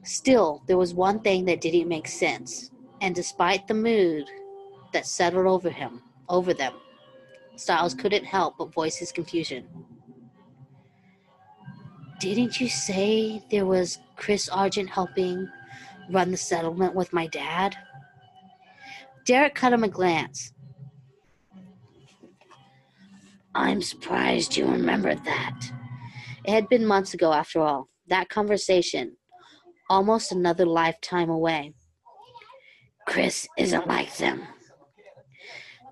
Still, there was one thing that didn't make sense, and despite the mood that settled over him, over them, Stiles couldn't help but voice his confusion. Didn't you say there was Chris Argent helping run the settlement with my dad? Derek cut him a glance. I'm surprised you remembered that. It had been months ago, after all. That conversation, almost another lifetime away. Chris isn't like them.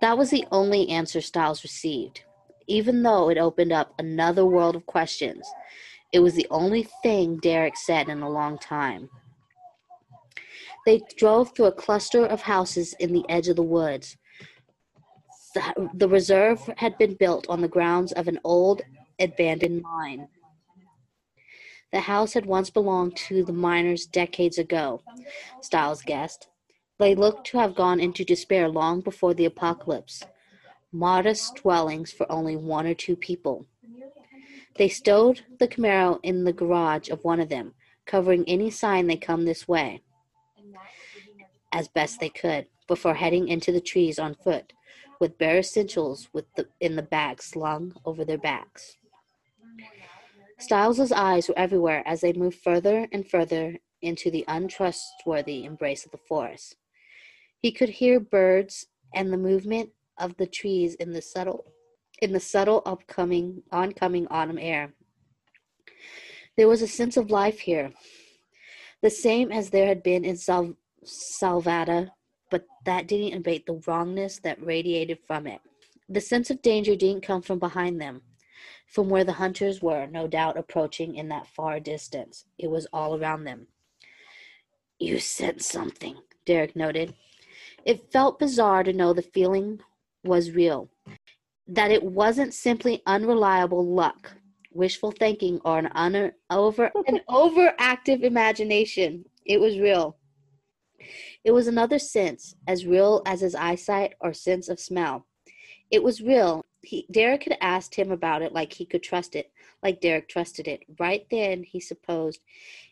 That was the only answer Stiles received. Even though it opened up another world of questions, it was the only thing Derek said in a long time. They drove through a cluster of houses in the edge of the woods. The, the reserve had been built on the grounds of an old abandoned mine. The house had once belonged to the miners decades ago, Stiles guessed. They looked to have gone into despair long before the apocalypse. Modest dwellings for only one or two people. They stowed the Camaro in the garage of one of them, covering any sign they come this way as best they could before heading into the trees on foot, with bare essentials with the, in the bag slung over their backs. Stiles's eyes were everywhere as they moved further and further into the untrustworthy embrace of the forest. He could hear birds and the movement of the trees in the subtle in the subtle upcoming oncoming autumn air. There was a sense of life here, the same as there had been in Sal- Salvata, but that didn't abate the wrongness that radiated from it. The sense of danger didn't come from behind them, from where the hunters were, no doubt approaching in that far distance. It was all around them. You said something, Derek noted. It felt bizarre to know the feeling was real, that it wasn't simply unreliable luck, wishful thinking, or an un- over an overactive imagination. It was real. It was another sense, as real as his eyesight or sense of smell. It was real. He, Derek had asked him about it like he could trust it, like Derek trusted it. Right then, he supposed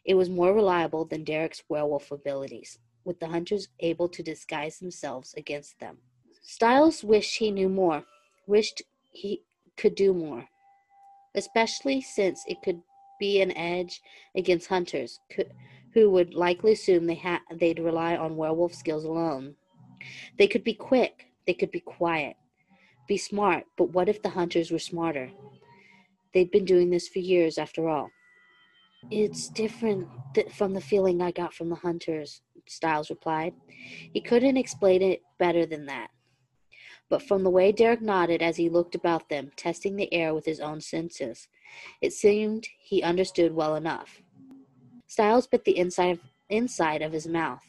it was more reliable than Derek's werewolf abilities, with the hunters able to disguise themselves against them. Stiles wished he knew more, wished he could do more, especially since it could be an edge against hunters who would likely assume they ha- they'd rely on werewolf skills alone. They could be quick, they could be quiet, be smart, but what if the hunters were smarter? They'd been doing this for years after all. It's different th- from the feeling I got from the hunters, Stiles replied. He couldn't explain it better than that. But from the way Derek nodded as he looked about them, testing the air with his own senses, it seemed he understood well enough. Stiles bit the inside of, inside of his mouth.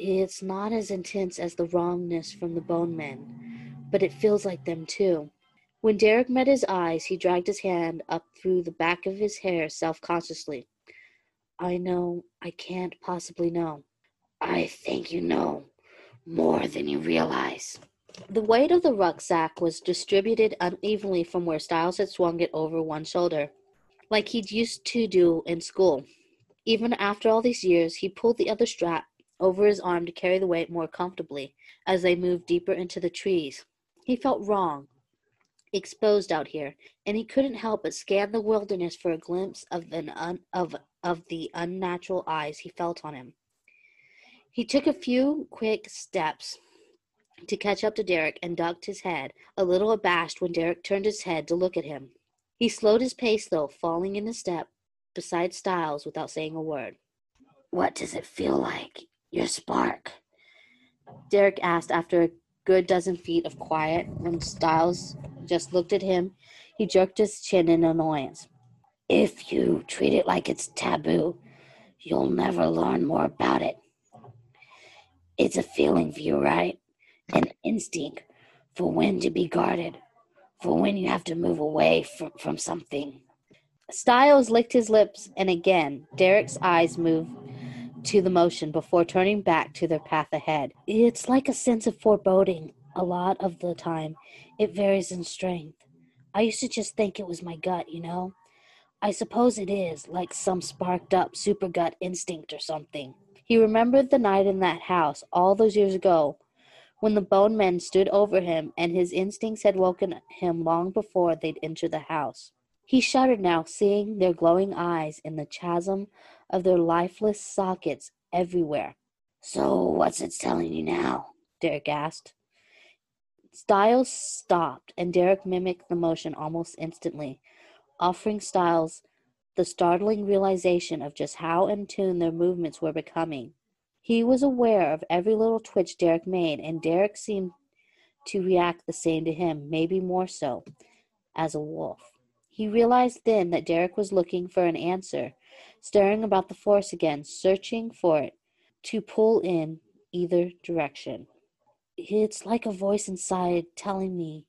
It's not as intense as the wrongness from the bone men, but it feels like them too. When Derek met his eyes, he dragged his hand up through the back of his hair self consciously. I know, I can't possibly know. I think you know more than you realize. The weight of the rucksack was distributed unevenly from where Stiles had swung it over one shoulder like he'd used to do in school. Even after all these years, he pulled the other strap over his arm to carry the weight more comfortably as they moved deeper into the trees. He felt wrong, exposed out here, and he couldn't help but scan the wilderness for a glimpse of, an un, of, of the unnatural eyes he felt on him. He took a few quick steps to catch up to Derek and ducked his head, a little abashed when Derek turned his head to look at him. He slowed his pace, though, falling in a step beside Stiles without saying a word. What does it feel like? Your spark? Derek asked after a good dozen feet of quiet. When Stiles just looked at him, he jerked his chin in annoyance. If you treat it like it's taboo, you'll never learn more about it. It's a feeling for you, right? An instinct for when to be guarded, for when you have to move away from, from something. Stiles licked his lips, and again Derek's eyes moved to the motion before turning back to their path ahead. It's like a sense of foreboding. A lot of the time, it varies in strength. I used to just think it was my gut, you know? I suppose it is, like some sparked up super gut instinct or something. He remembered the night in that house all those years ago when the bone men stood over him and his instincts had woken him long before they'd entered the house. He shuddered now, seeing their glowing eyes in the chasm of their lifeless sockets everywhere. So, what's it telling you now? Derek asked. Stiles stopped, and Derek mimicked the motion almost instantly, offering Stiles the startling realization of just how in tune their movements were becoming. He was aware of every little twitch Derek made, and Derek seemed to react the same to him, maybe more so, as a wolf. He realized then that Derek was looking for an answer, staring about the forest again, searching for it to pull in either direction. It's like a voice inside telling me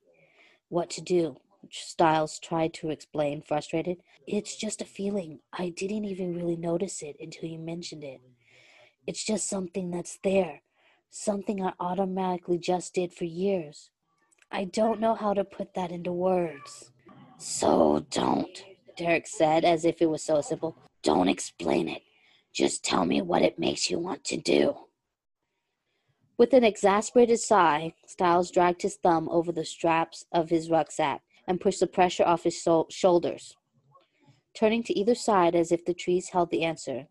what to do, Stiles tried to explain, frustrated. It's just a feeling. I didn't even really notice it until you mentioned it. It's just something that's there, something I automatically just did for years. I don't know how to put that into words. So don't, Derek said, as if it was so simple. Don't explain it. Just tell me what it makes you want to do. With an exasperated sigh, Stiles dragged his thumb over the straps of his rucksack and pushed the pressure off his so- shoulders, turning to either side as if the trees held the answer.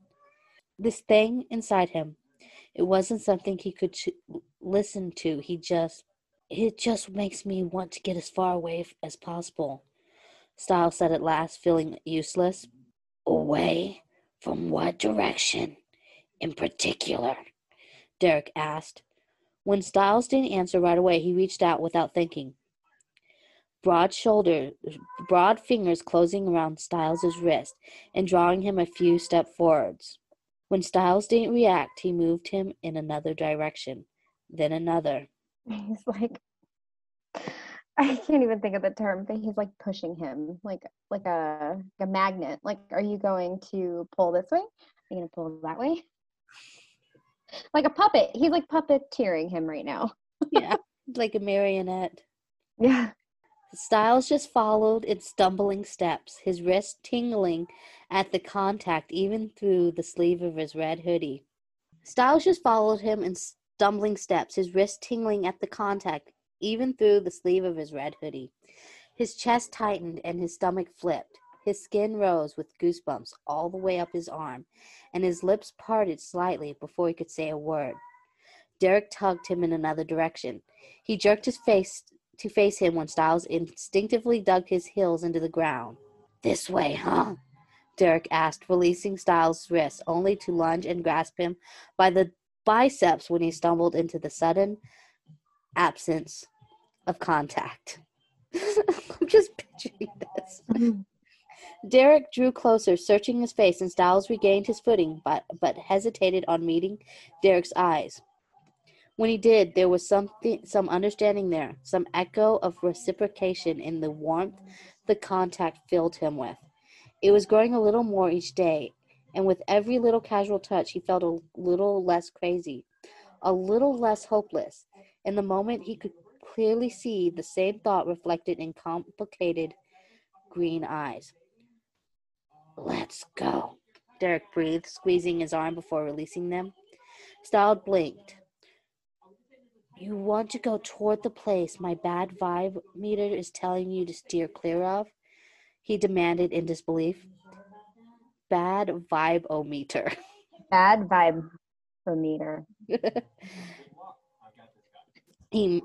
This thing inside him, it wasn't something he could ch- listen to. He just It just makes me want to get as far away as possible. Stiles said at last, feeling useless. Away from what direction in particular? Derek asked. When Stiles didn't answer right away, he reached out without thinking. Broad shoulders, broad fingers closing around Stiles's wrist and drawing him a few steps forwards. When Stiles didn't react, he moved him in another direction, then another. He's like, I can't even think of the term, but he's like pushing him, like like a like a magnet. Like, are you going to pull this way? Are you gonna pull that way? Like a puppet. He's like puppeteering him right now. yeah, like a marionette. Yeah. Stiles just followed its stumbling steps, his wrist tingling at the contact even through the sleeve of his red hoodie. Stiles just followed him in stumbling steps, his wrist tingling at the contact even through the sleeve of his red hoodie. His chest tightened and his stomach flipped. His skin rose with goosebumps all the way up his arm, and his lips parted slightly before he could say a word. Derek tugged him in another direction. He jerked his face to face him when Stiles instinctively dug his heels into the ground. This way, huh? Derek asked, releasing Stiles' wrist, only to lunge and grasp him by the biceps when he stumbled into the sudden absence of contact. I'm just picturing this. Mm-hmm. Derek drew closer, searching his face, and Stiles regained his footing, but, but hesitated on meeting Derek's eyes. When he did, there was something, some understanding there, some echo of reciprocation in the warmth the contact filled him with. It was growing a little more each day, and with every little casual touch, he felt a little less crazy, a little less hopeless. In the moment, he could clearly see the same thought reflected in complicated green eyes. Let's go, Derek breathed, squeezing his arm before releasing them. Styled blinked. You want to go toward the place my bad vibe meter is telling you to steer clear of? He demanded in disbelief. Bad vibe o meter. Bad vibe for meter. he,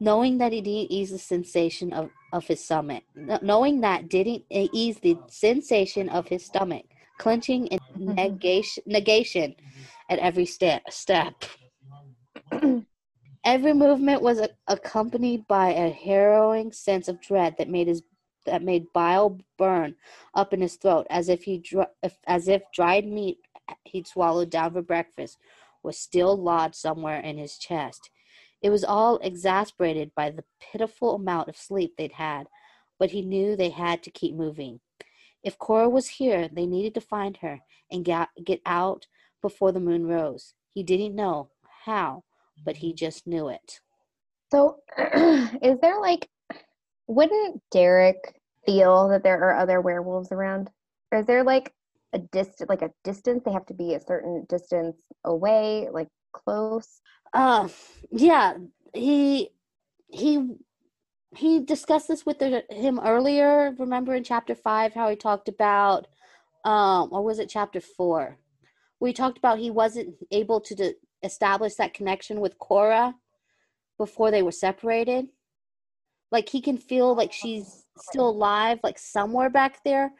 knowing that he didn't ease the sensation of, of his stomach, knowing that didn't ease the sensation of his stomach, clenching in mm-hmm. negation, negation at every step. step. Every movement was a- accompanied by a harrowing sense of dread that made his that made bile burn up in his throat, as if he dr- if, as if dried meat he'd swallowed down for breakfast was still lodged somewhere in his chest. It was all exasperated by the pitiful amount of sleep they'd had, but he knew they had to keep moving. If Cora was here, they needed to find her and get, get out before the moon rose. He didn't know how, but he just knew it. So, is there like, wouldn't Derek feel that there are other werewolves around? Or is there like a distance, like a distance? They have to be a certain distance away, like close. Uh, yeah, he he he discussed this with the, him earlier. Remember in chapter five how he talked about, um, or was it chapter four? We talked about he wasn't able to de- establish that connection with Cora before they were separated. Like he can feel like she's still alive, like somewhere back there,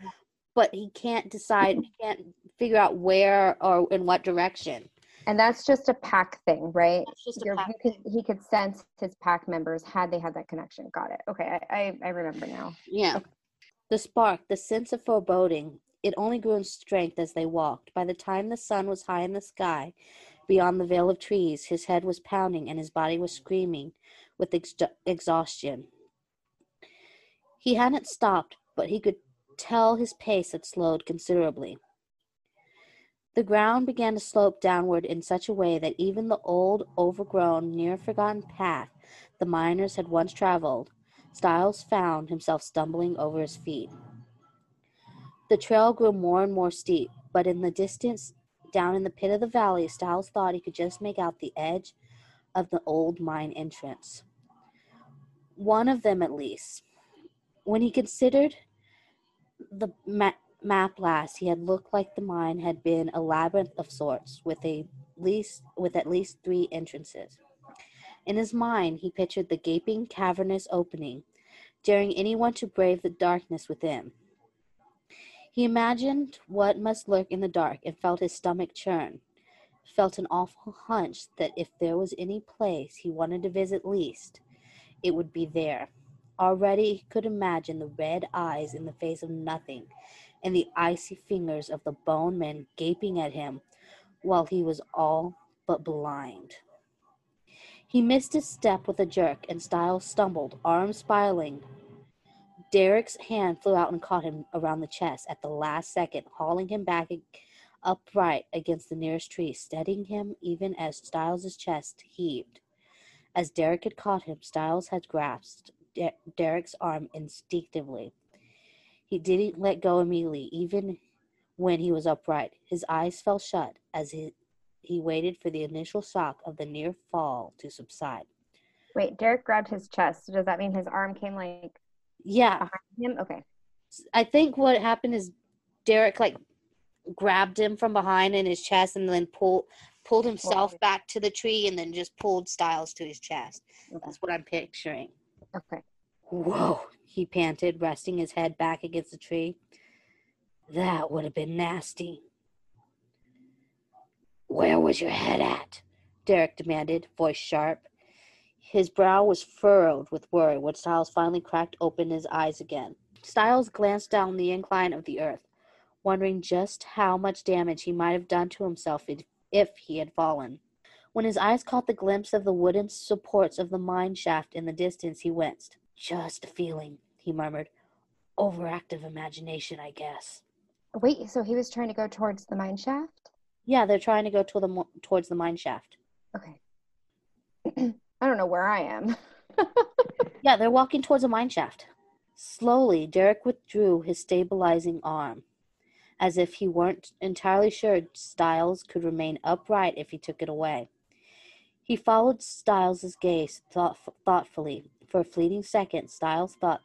but he can't decide, he can't figure out where or in what direction. And that's just a pack thing, right? That's just a pack you could, he could sense his pack members had they had that connection. Got it. Okay, I, I, I remember now. Yeah. The spark, the sense of foreboding, it only grew in strength as they walked. By the time the sun was high in the sky, beyond the veil of trees, his head was pounding and his body was screaming with ex- exhaustion. He hadn't stopped, but he could tell his pace had slowed considerably. The ground began to slope downward in such a way that even the old, overgrown, near forgotten path the miners had once traveled, Stiles found himself stumbling over his feet. The trail grew more and more steep, but in the distance, down in the pit of the valley, Stiles thought he could just make out the edge of the old mine entrance. One of them, at least. When he considered the ma- map last, he had looked like the mine had been a labyrinth of sorts, with a least with at least three entrances. In his mind, he pictured the gaping, cavernous opening, daring anyone to brave the darkness within. He imagined what must lurk in the dark and felt his stomach churn. Felt an awful hunch that if there was any place he wanted to visit least, it would be there. Already he could imagine the red eyes in the face of nothing and the icy fingers of the bone men gaping at him while he was all but blind. He missed his step with a jerk, and Stiles stumbled, arms spiraling. Derek's hand flew out and caught him around the chest at the last second, hauling him back upright against the nearest tree, steadying him even as Stiles' chest heaved. As Derek had caught him, Stiles had grasped De- Derek's arm instinctively. He didn't let go immediately, even when he was upright. His eyes fell shut as he, he waited for the initial shock of the near fall to subside. Wait, Derek grabbed his chest. Does that mean his arm came like Yeah, behind him? Okay. I think what happened is Derek like grabbed him from behind in his chest and then pulled pulled himself back to the tree and then just pulled Stiles to his chest. Okay. That's what I'm picturing. Okay. Whoa, he panted, resting his head back against the tree. That would have been nasty. Where was your head at? Derek demanded, voice sharp. His brow was furrowed with worry when Stiles finally cracked open his eyes again. Stiles glanced down the incline of the earth, wondering just how much damage he might have done to himself if, he had fallen. When his eyes caught the glimpse of the wooden supports of the mine shaft in the distance, he winced. Just a feeling, he murmured. Overactive imagination, I guess. Wait, so he was trying to go towards the mine shaft? Yeah, they're trying to go to the towards the mine shaft. Okay. I don't know where I am. Yeah, they're walking towards a mine shaft. Slowly, Derek withdrew his stabilizing arm, as if he weren't entirely sure Stiles could remain upright if he took it away. He followed Stiles' gaze thought- thoughtfully. For a fleeting second, Stiles thought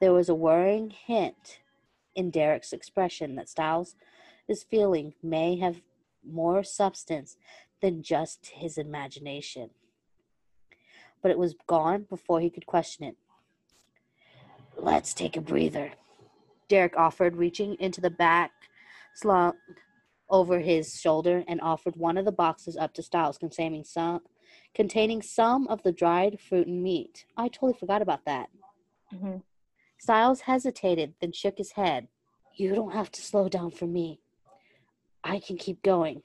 there was a worrying hint in Derek's expression that Stiles' feeling may have more substance than just his imagination but it was gone before he could question it. Let's take a breather, Derek offered, reaching into the back, slung over his shoulder, and offered one of the boxes up to Stiles, containing some, containing some of the dried fruit and meat. I totally forgot about that. Mm-hmm. Stiles hesitated, then shook his head. You don't have to slow down for me. I can keep going.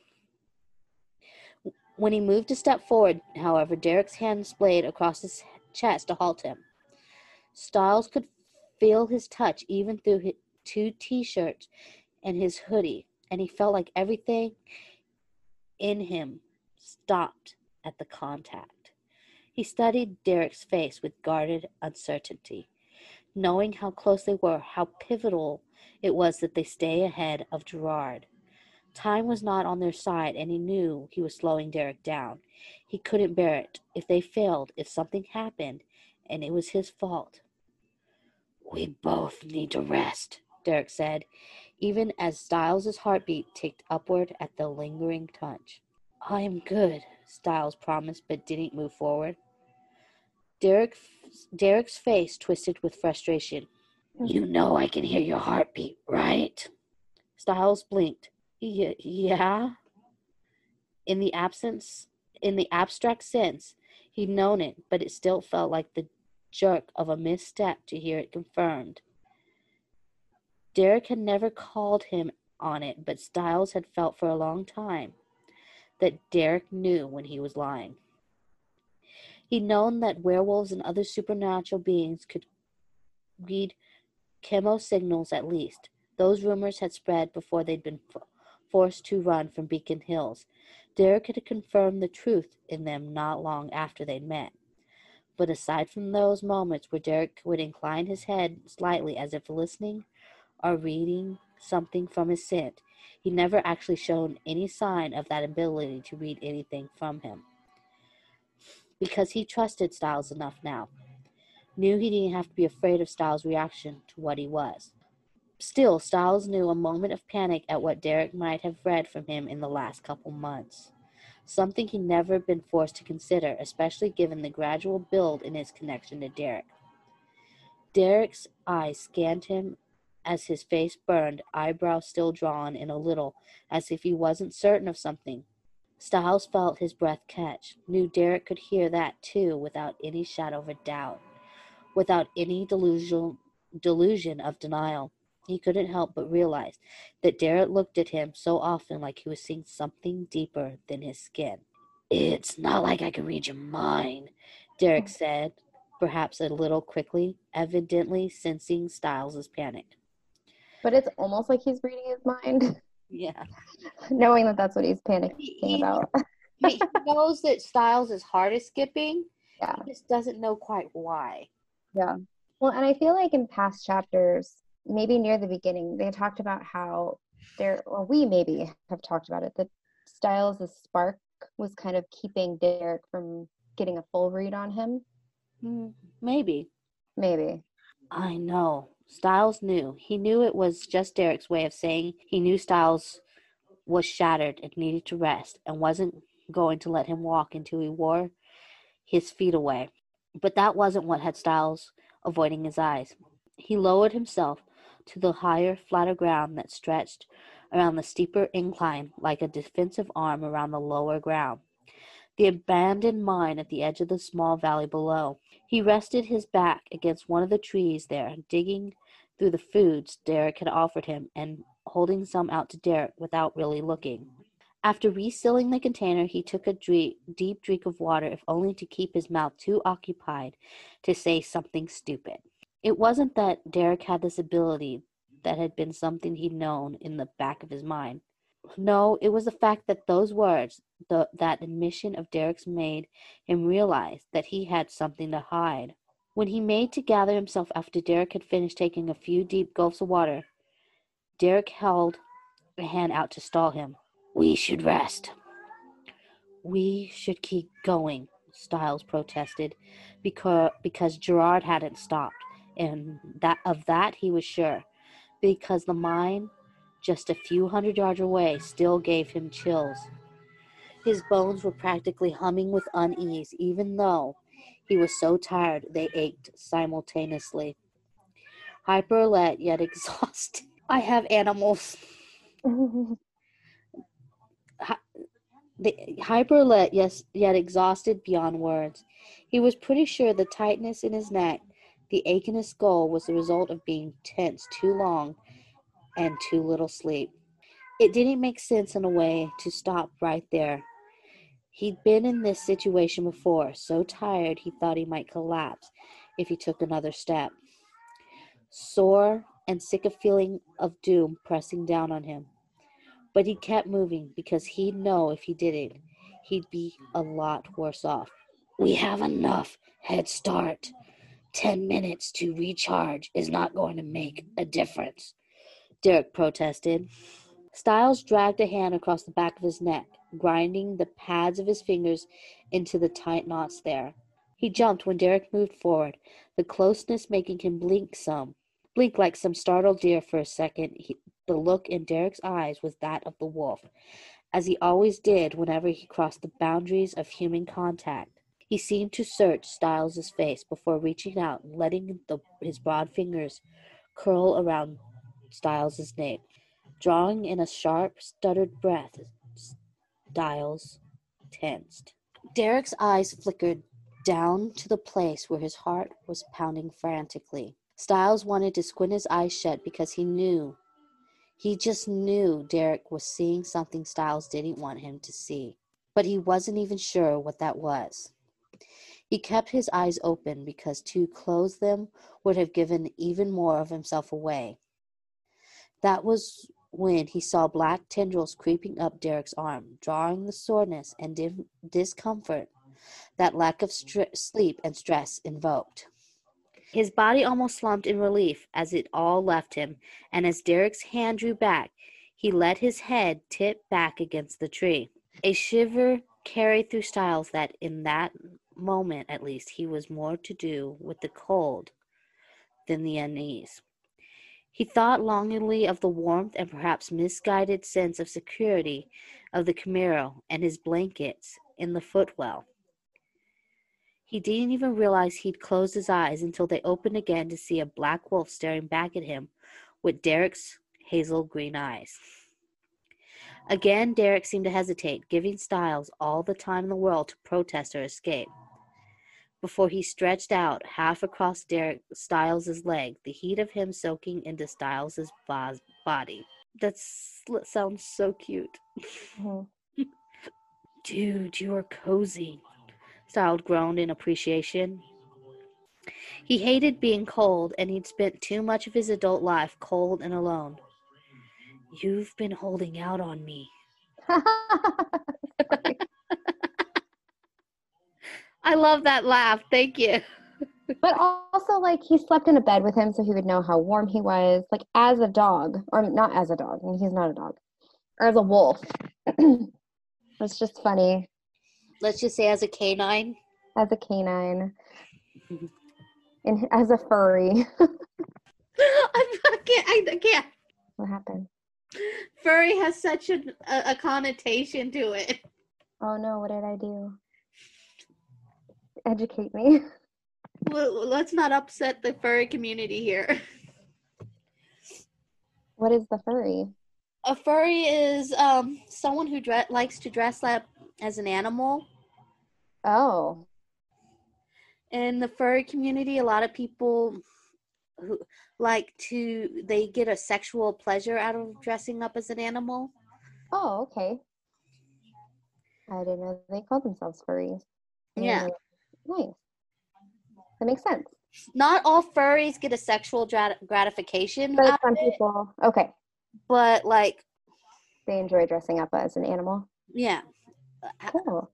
When he moved a step forward, however, Derek's hand splayed across his chest to halt him. Stiles could feel his touch even through his two t shirts and his hoodie, and he felt like everything in him stopped at the contact. He studied Derek's face with guarded uncertainty, knowing how close they were, how pivotal it was that they stay ahead of Gerard. Time was not on their side, and he knew he was slowing Derek down. He couldn't bear it. If they failed, if something happened, and it was his fault. We both need to rest, Derek said, even as Stiles' heartbeat ticked upward at the lingering touch. I am good, Stiles promised, but didn't move forward. Derek, Derek's face twisted with frustration. You know I can hear your heartbeat, right? Stiles blinked. "Ye- Yeah. In the absence, in the abstract sense, he'd known it, but it still felt like the jerk of a misstep to hear it confirmed. Derek had never called him on it, but Stiles had felt for a long time that Derek knew when he was lying. He'd known that werewolves and other supernatural beings could read chemo signals at least. Those rumors had spread before they'd been forced to run from Beacon Hills. Derek had confirmed the truth in them not long after they'd met. But aside from those moments where Derek would incline his head slightly as if listening or reading something from his scent, he never actually shown any sign of that ability to read anything from him. Because he trusted Stiles enough now. Knew he didn't have to be afraid of Stiles' reaction to what he was. Still, Stiles knew a moment of panic at what Derek might have read from him in the last couple months. something he'd never been forced to consider, especially given the gradual build in his connection to Derek. Derek's eyes scanned him as his face burned, eyebrows still drawn in a little, as if he wasn't certain of something. Stiles felt his breath catch, knew Derek could hear that too without any shadow of a doubt, without any delusion, delusion of denial. He couldn't help but realize that Derek looked at him so often like he was seeing something deeper than his skin. It's not like I can read your mind, Derek said, perhaps a little quickly, evidently sensing Stiles' panic. But it's almost like he's reading his mind, Yeah. knowing that that's what he's panicking He- about. he knows that Stiles' is skipping. Yeah. He just doesn't know quite why. Yeah. Well, and I feel like in past chapters, maybe near the beginning, they talked about how there, or we maybe have talked about it, that Stiles' spark was kind of keeping Derek from getting a full read on him. Hmm, maybe. Maybe. I know. Stiles knew. He knew it was just Derek's way of saying he knew Stiles was shattered and needed to rest and wasn't going to let him walk until he wore his feet away. But that wasn't what had Stiles avoiding his eyes. He lowered himself to the higher, flatter ground that stretched around the steeper incline like a defensive arm around the lower ground. The abandoned mine at the edge of the small valley below. He rested his back against one of the trees there, digging through the foods Derek had offered him and holding some out to Derek without really looking. After resealing the container, he took a deep drink of water, if only to keep his mouth too occupied to say something stupid. It wasn't that Derek had this ability that had been something he'd known in the back of his mind. No, it was the fact that those words, the, that admission of Derek's made him realize that he had something to hide. When he made to gather himself after Derek had finished taking a few deep gulps of water, Derek held a hand out to stall him. We should rest. We should keep going, Stiles protested, because, because Gerard hadn't stopped, and that of that he was sure, because the mine just a few hundred yards away still gave him chills. His bones were practically humming with unease, even though he was so tired they ached simultaneously. Hyper alert yet exhausted. I have animals. The hyper alert, yes, yet exhausted beyond words. He was pretty sure the tightness in his neck, the ache in his skull, was the result of being tense too long and too little sleep. It didn't make sense in a way to stop right there. He'd been in this situation before, so tired he thought he might collapse if he took another step. Sore and sick of feeling of doom pressing down on him. But he kept moving because he'd know if he didn't, he'd be a lot worse off. We have enough head start. Ten minutes to recharge is not going to make a difference, Derek protested. Stiles dragged a hand across the back of his neck, grinding the pads of his fingers into the tight knots there. He jumped when Derek moved forward, the closeness making him blink some. Blink like some startled deer for a second. He, the look in Derek's eyes was that of the wolf, as he always did whenever he crossed the boundaries of human contact. He seemed to search Stiles's face before reaching out and letting the, his broad fingers curl around Stiles's nape. Drawing in a sharp, stuttered breath, Stiles tensed. Derek's eyes flickered down to the place where his heart was pounding frantically. Stiles wanted to squint his eyes shut because he knew, he just knew Derek was seeing something Stiles didn't want him to see. But he wasn't even sure what that was. He kept his eyes open because to close them would have given even more of himself away. That was when he saw black tendrils creeping up Derek's arm, drawing the soreness and dim- discomfort that lack of sleep and stress invoked. His body almost slumped in relief as it all left him, and as Derek's hand drew back, he let his head tip back against the tree. A shiver carried through Stiles that in that moment at least he was more to do with the cold than the unease. He thought longingly of the warmth and perhaps misguided sense of security of the Camaro and his blankets in the footwell. He didn't even realize he'd closed his eyes until they opened again to see a black wolf staring back at him with Derek's hazel green eyes. Again, Derek seemed to hesitate, giving Stiles all the time in the world to protest or escape. Before he stretched out half across Derek Stiles's leg, the heat of him soaking into Stiles's bo- body. That sounds so cute. Mm-hmm. Dude, you are cozy. Stiles groaned in appreciation. He hated being cold, and he'd spent too much of his adult life cold and alone. You've been holding out on me. I love that laugh. Thank you. but also, like, he slept in a bed with him so he would know how warm he was, like, as a dog, or not as a dog. I mean, he's not a dog, or as a wolf. it's just funny. Let's just say as a canine. As a canine. and as a furry. I can't. I can't. What happened? Furry has such a, a, a connotation to it. Oh no! What did I do? Educate me. Well, let's not upset the furry community here. What is the furry? A furry is um someone who dre- likes to dress up as an animal. Oh. In the furry community, a lot of people who like to they get a sexual pleasure out of dressing up as an animal. Oh, okay. I didn't know they called themselves furries. Yeah. Nice. That makes sense. Not all furries get a sexual gratification. But some people, okay. But like, they enjoy dressing up as an animal. Yeah. Uh, cool.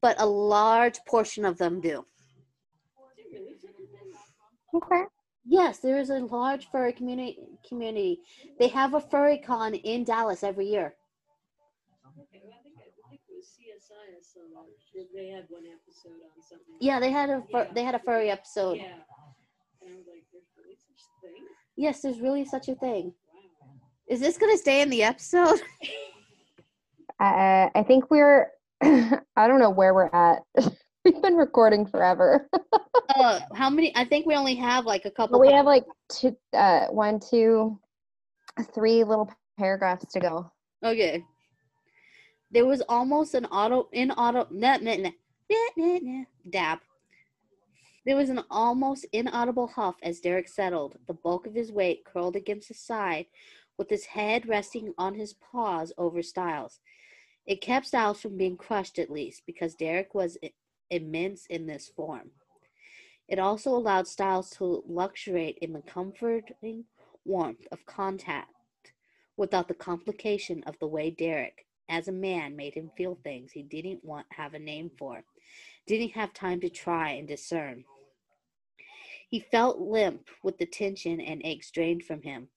But a large portion of them do. Okay. Yes, there is a large furry community. Community. They have a furry con in Dallas every year. They had one episode on something. Yeah, they had a fur- they had a furry episode. Yeah. And I was like, "There's really such a thing." Yes, there's really such a thing. Wow. Is this gonna stay in the episode? uh, I think we're. I don't know where we're at. We've been recording forever. uh, how many? I think we only have like a couple. we have like two, uh, one, two, three little paragraphs to go. Okay. There was almost an auto in auto nah, nah, nah, nah, nah, dab. There was an almost inaudible huff as Derek settled, the bulk of his weight curled against his side, with his head resting on his paws over Stiles. It kept Stiles from being crushed at least, because Derek was immense in this form. It also allowed Stiles to luxuriate in the comforting warmth of contact without the complication of the way Derek, as a man, made him feel things he didn't want have a name for, didn't have time to try and discern. He felt limp with the tension and aches drained from him,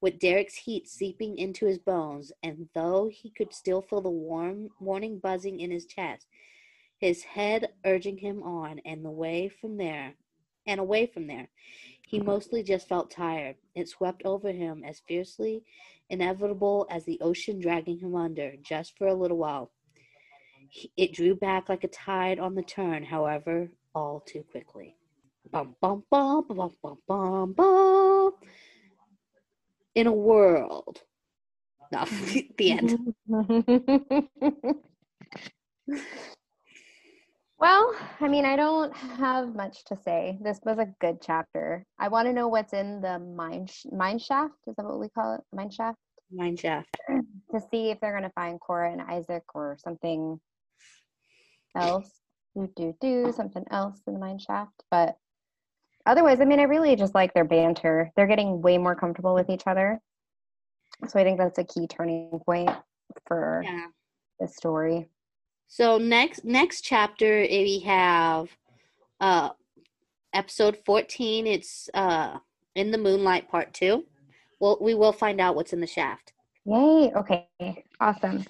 with Derek's heat seeping into his bones, and though he could still feel the warm warning buzzing in his chest, his head urging him on and the way from there and away from there. He mostly just felt tired. It swept over him as fiercely inevitable as the ocean dragging him under, just for a little while. It drew back like a tide on the turn, however, all too quickly. Bum bum bum bum bum bum bum. In a world. No, the end. Well, I mean, I don't have much to say. This was a good chapter. I want to know what's in the mine sh- mine shaft. Is that what we call it? Mine shaft. Mine shaft. to see if they're going to find Cora and Isaac or something else. Do do do something else in the mine shaft. But otherwise, I mean, I really just like their banter. They're getting way more comfortable with each other. So I think that's a key turning point for yeah. the story. So next next chapter we have uh episode 14 it's uh in the moonlight part 2. Well we will find out what's in the shaft. Yay. Okay. Awesome.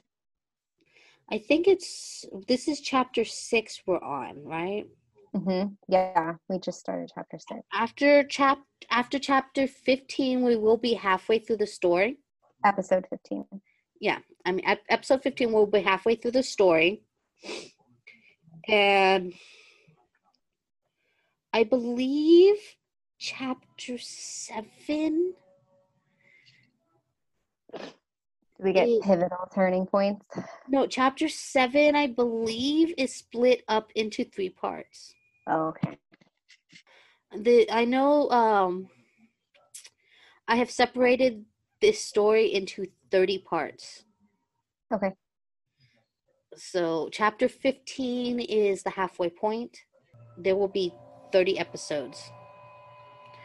I think it's this is chapter 6 we're on, right? Mm-hmm. Yeah, we just started chapter six. After chap after chapter 15, we will be halfway through the story. Episode 15. Yeah, I mean ep- episode 15 we'll be halfway through the story. And I believe chapter 7 Do we get Mm. pivotal turning points? No, chapter 7 I believe is split up into 3 parts. Oh, okay. the I know um I have separated this story into 30 parts. Okay. So chapter 15 is the halfway point. There will be 30 episodes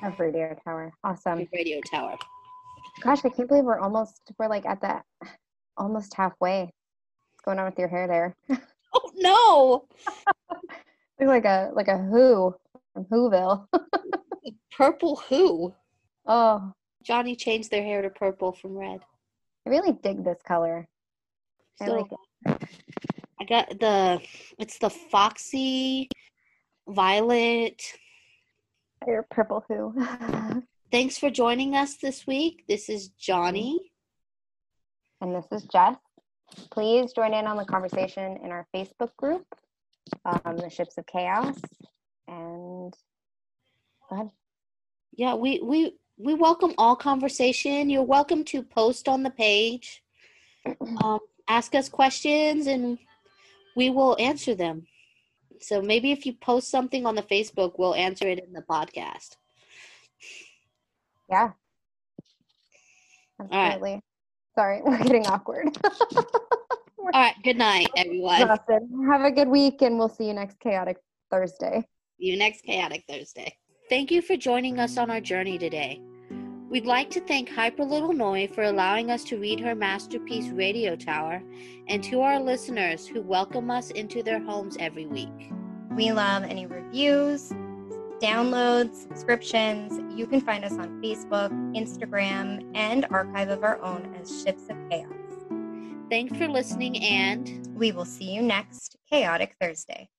Of Radio Tower. Awesome. Radio Tower. Gosh, I can't believe we're almost we're like at that almost halfway. What's going on with your hair there? Oh no! Look like a like a who from Whoville. Purple who? oh, Johnny changed their hair to purple from red. I really dig this color. I like it. I got the it's the foxy violet. Your purple who. Thanks for joining us this week. This is Johnny. and this is Jess. Please join in on the conversation in our Facebook group, um, the Ships of Chaos. And go ahead. Yeah, we we we welcome all conversation. You're welcome to post on the page, um, ask us questions, and we will answer them. So maybe if you post something on the Facebook, we'll answer it in the podcast. Yeah. right. Absolutely. Sorry, we're getting awkward. All right, good night, everyone. Exhausted. Have a good week, and we'll see you next Chaotic Thursday. See you next Chaotic Thursday. Thank you for joining us on our journey today. We'd like to thank Hyper Little Noi for allowing us to read her masterpiece Radio Tower, and to our listeners who welcome us into their homes every week. We love any reviews, downloads, subscriptions. You can find us on Facebook, Instagram, and archive of our own as Ships of Chaos. Thanks for listening, and We will see you next Chaotic Thursday.